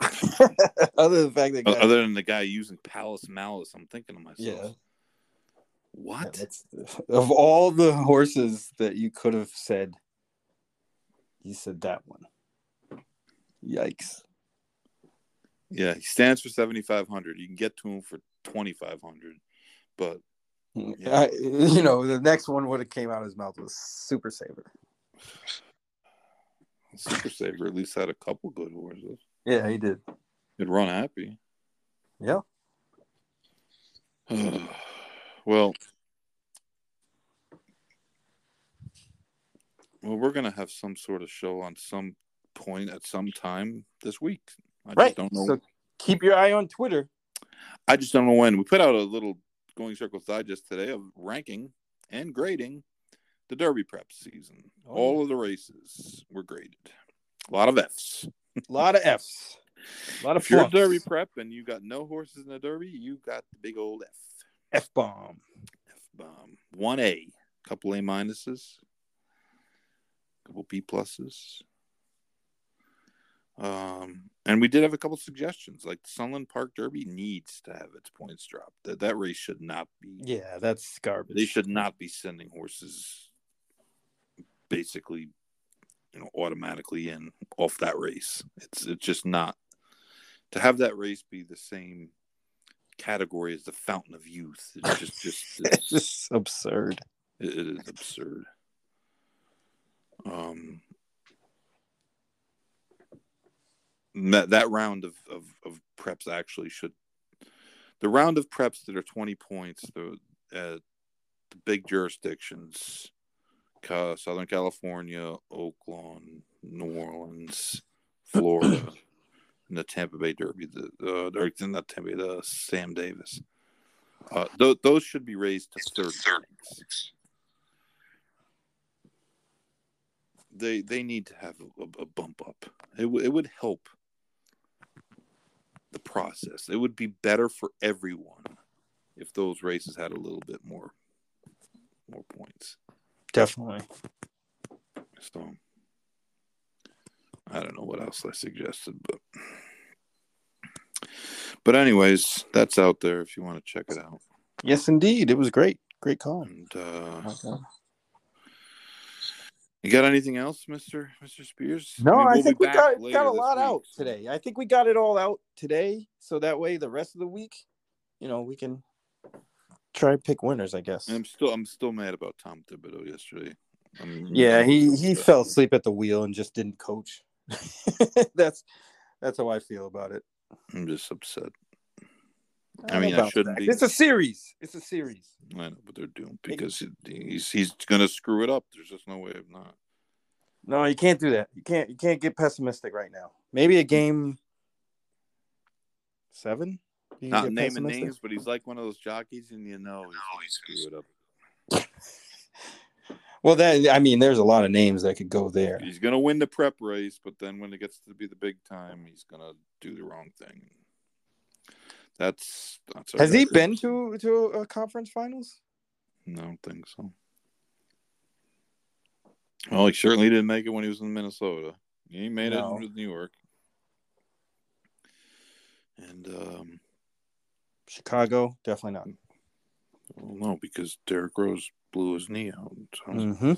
Other than the fact that guy,
other than the guy using Palace Malice. I'm thinking to myself,
Yeah.
what?
that's, of all the horses that you could have said, you said that one. Yikes.
Yeah, he stands for 7,500. You can get to him for 2,500, but mm, Yeah.
I, you know, the next one would have came out of his mouth was super saver.
Super Saver at least had a couple good horses.
Yeah, he did.
He'd Runhappy.
Yeah.
well, well, we're gonna have some sort of show on some point at some time this week. I
Right.
just don't know.
So keep your eye on Twitter.
I just don't know when. We put out a little Going Circles Digest today of ranking and grading the Derby prep season.
Oh,
All of the races were graded. A lot of Fs.
A lot of F's. A lot of
If you're. Derby prep and you got no horses in the Derby, you got the big old F.
F bomb.
F bomb. One A, couple A minuses, couple B pluses. Um, and we did have a couple suggestions. Like Sunland Park Derby needs to have its points dropped. That that race should not be.
Yeah, that's garbage.
They should not be sending horses basically, you know, automatically in off that race. It's it's just not to have that race be the same category as the Fountain of Youth. It's just just
It's
it's,
just absurd.
it it is absurd. Um, that that round of, of, of preps actually should the round of preps that are 20 points the uh, the big jurisdictions southern california Oaklawn new orleans florida and the tampa bay derby the uh, not tampa bay the sam davis. Uh, th- those should be raised to 30 points. They they need to have a, a bump up. It w- it would help the process. It would be better for everyone if those races had a little bit more more points.
Definitely.
So I don't know what else I suggested, but but anyways, that's out there if you want to check it out.
Yes, indeed. It was great. Great call.
And uh,
Okay.
You got anything else, Mister Mister Spears?
No,
mean,
I
we'll
think we got got a lot
week,
out today. I think we got it all out today, so that way the rest of the week, you know, we can try pick winners. I guess.
And I'm still I'm still mad about Tom Thibodeau yesterday. I'm,
Yeah,
I'm
he he fell asleep at the wheel and just didn't coach. that's that's how I feel about it.
I'm just upset. I
I'll
mean, I shouldn't be.
It's a series. It's a series.
I know, but they're doomed because he- he's he's gonna screw it up. There's just no way of not.
No, you can't do that. You can't you can't get pessimistic right now. Maybe a hmm. game seven.
Not naming names, but he's like one of those jockeys, and you know he's gonna screw it up.
Well, then I mean, there's a lot of names that could go there.
He's gonna win the prep race, but then when it gets to be the big time, he's gonna do the wrong thing. That's that's.
Has he been to to a conference finals?
No, I don't think so. Well, he certainly didn't make it when he was in Minnesota. He made
No.
it with New York. And um,
Chicago, definitely not.
well, no, because Derrick Rose blew his knee out. So.
Mm-hmm.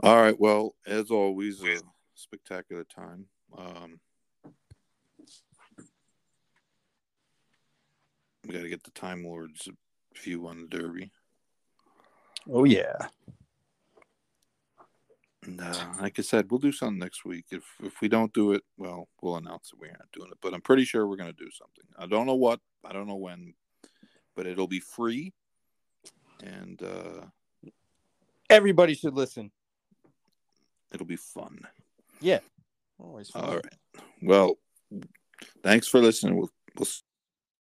All right. Well, as always, a spectacular time. Um, we got to get the Time Lords view on the Derby.
Oh yeah.
And, uh, like I said, we'll do something next week. If if we don't do it, well, we'll announce that we're not doing it. But I'm pretty sure we're going to do something. I don't know what. I don't know when, but it'll be free, and uh,
Everybody should listen.
it'll be fun. Yeah.
Always fun.
All right. Well, thanks for listening. We'll we'll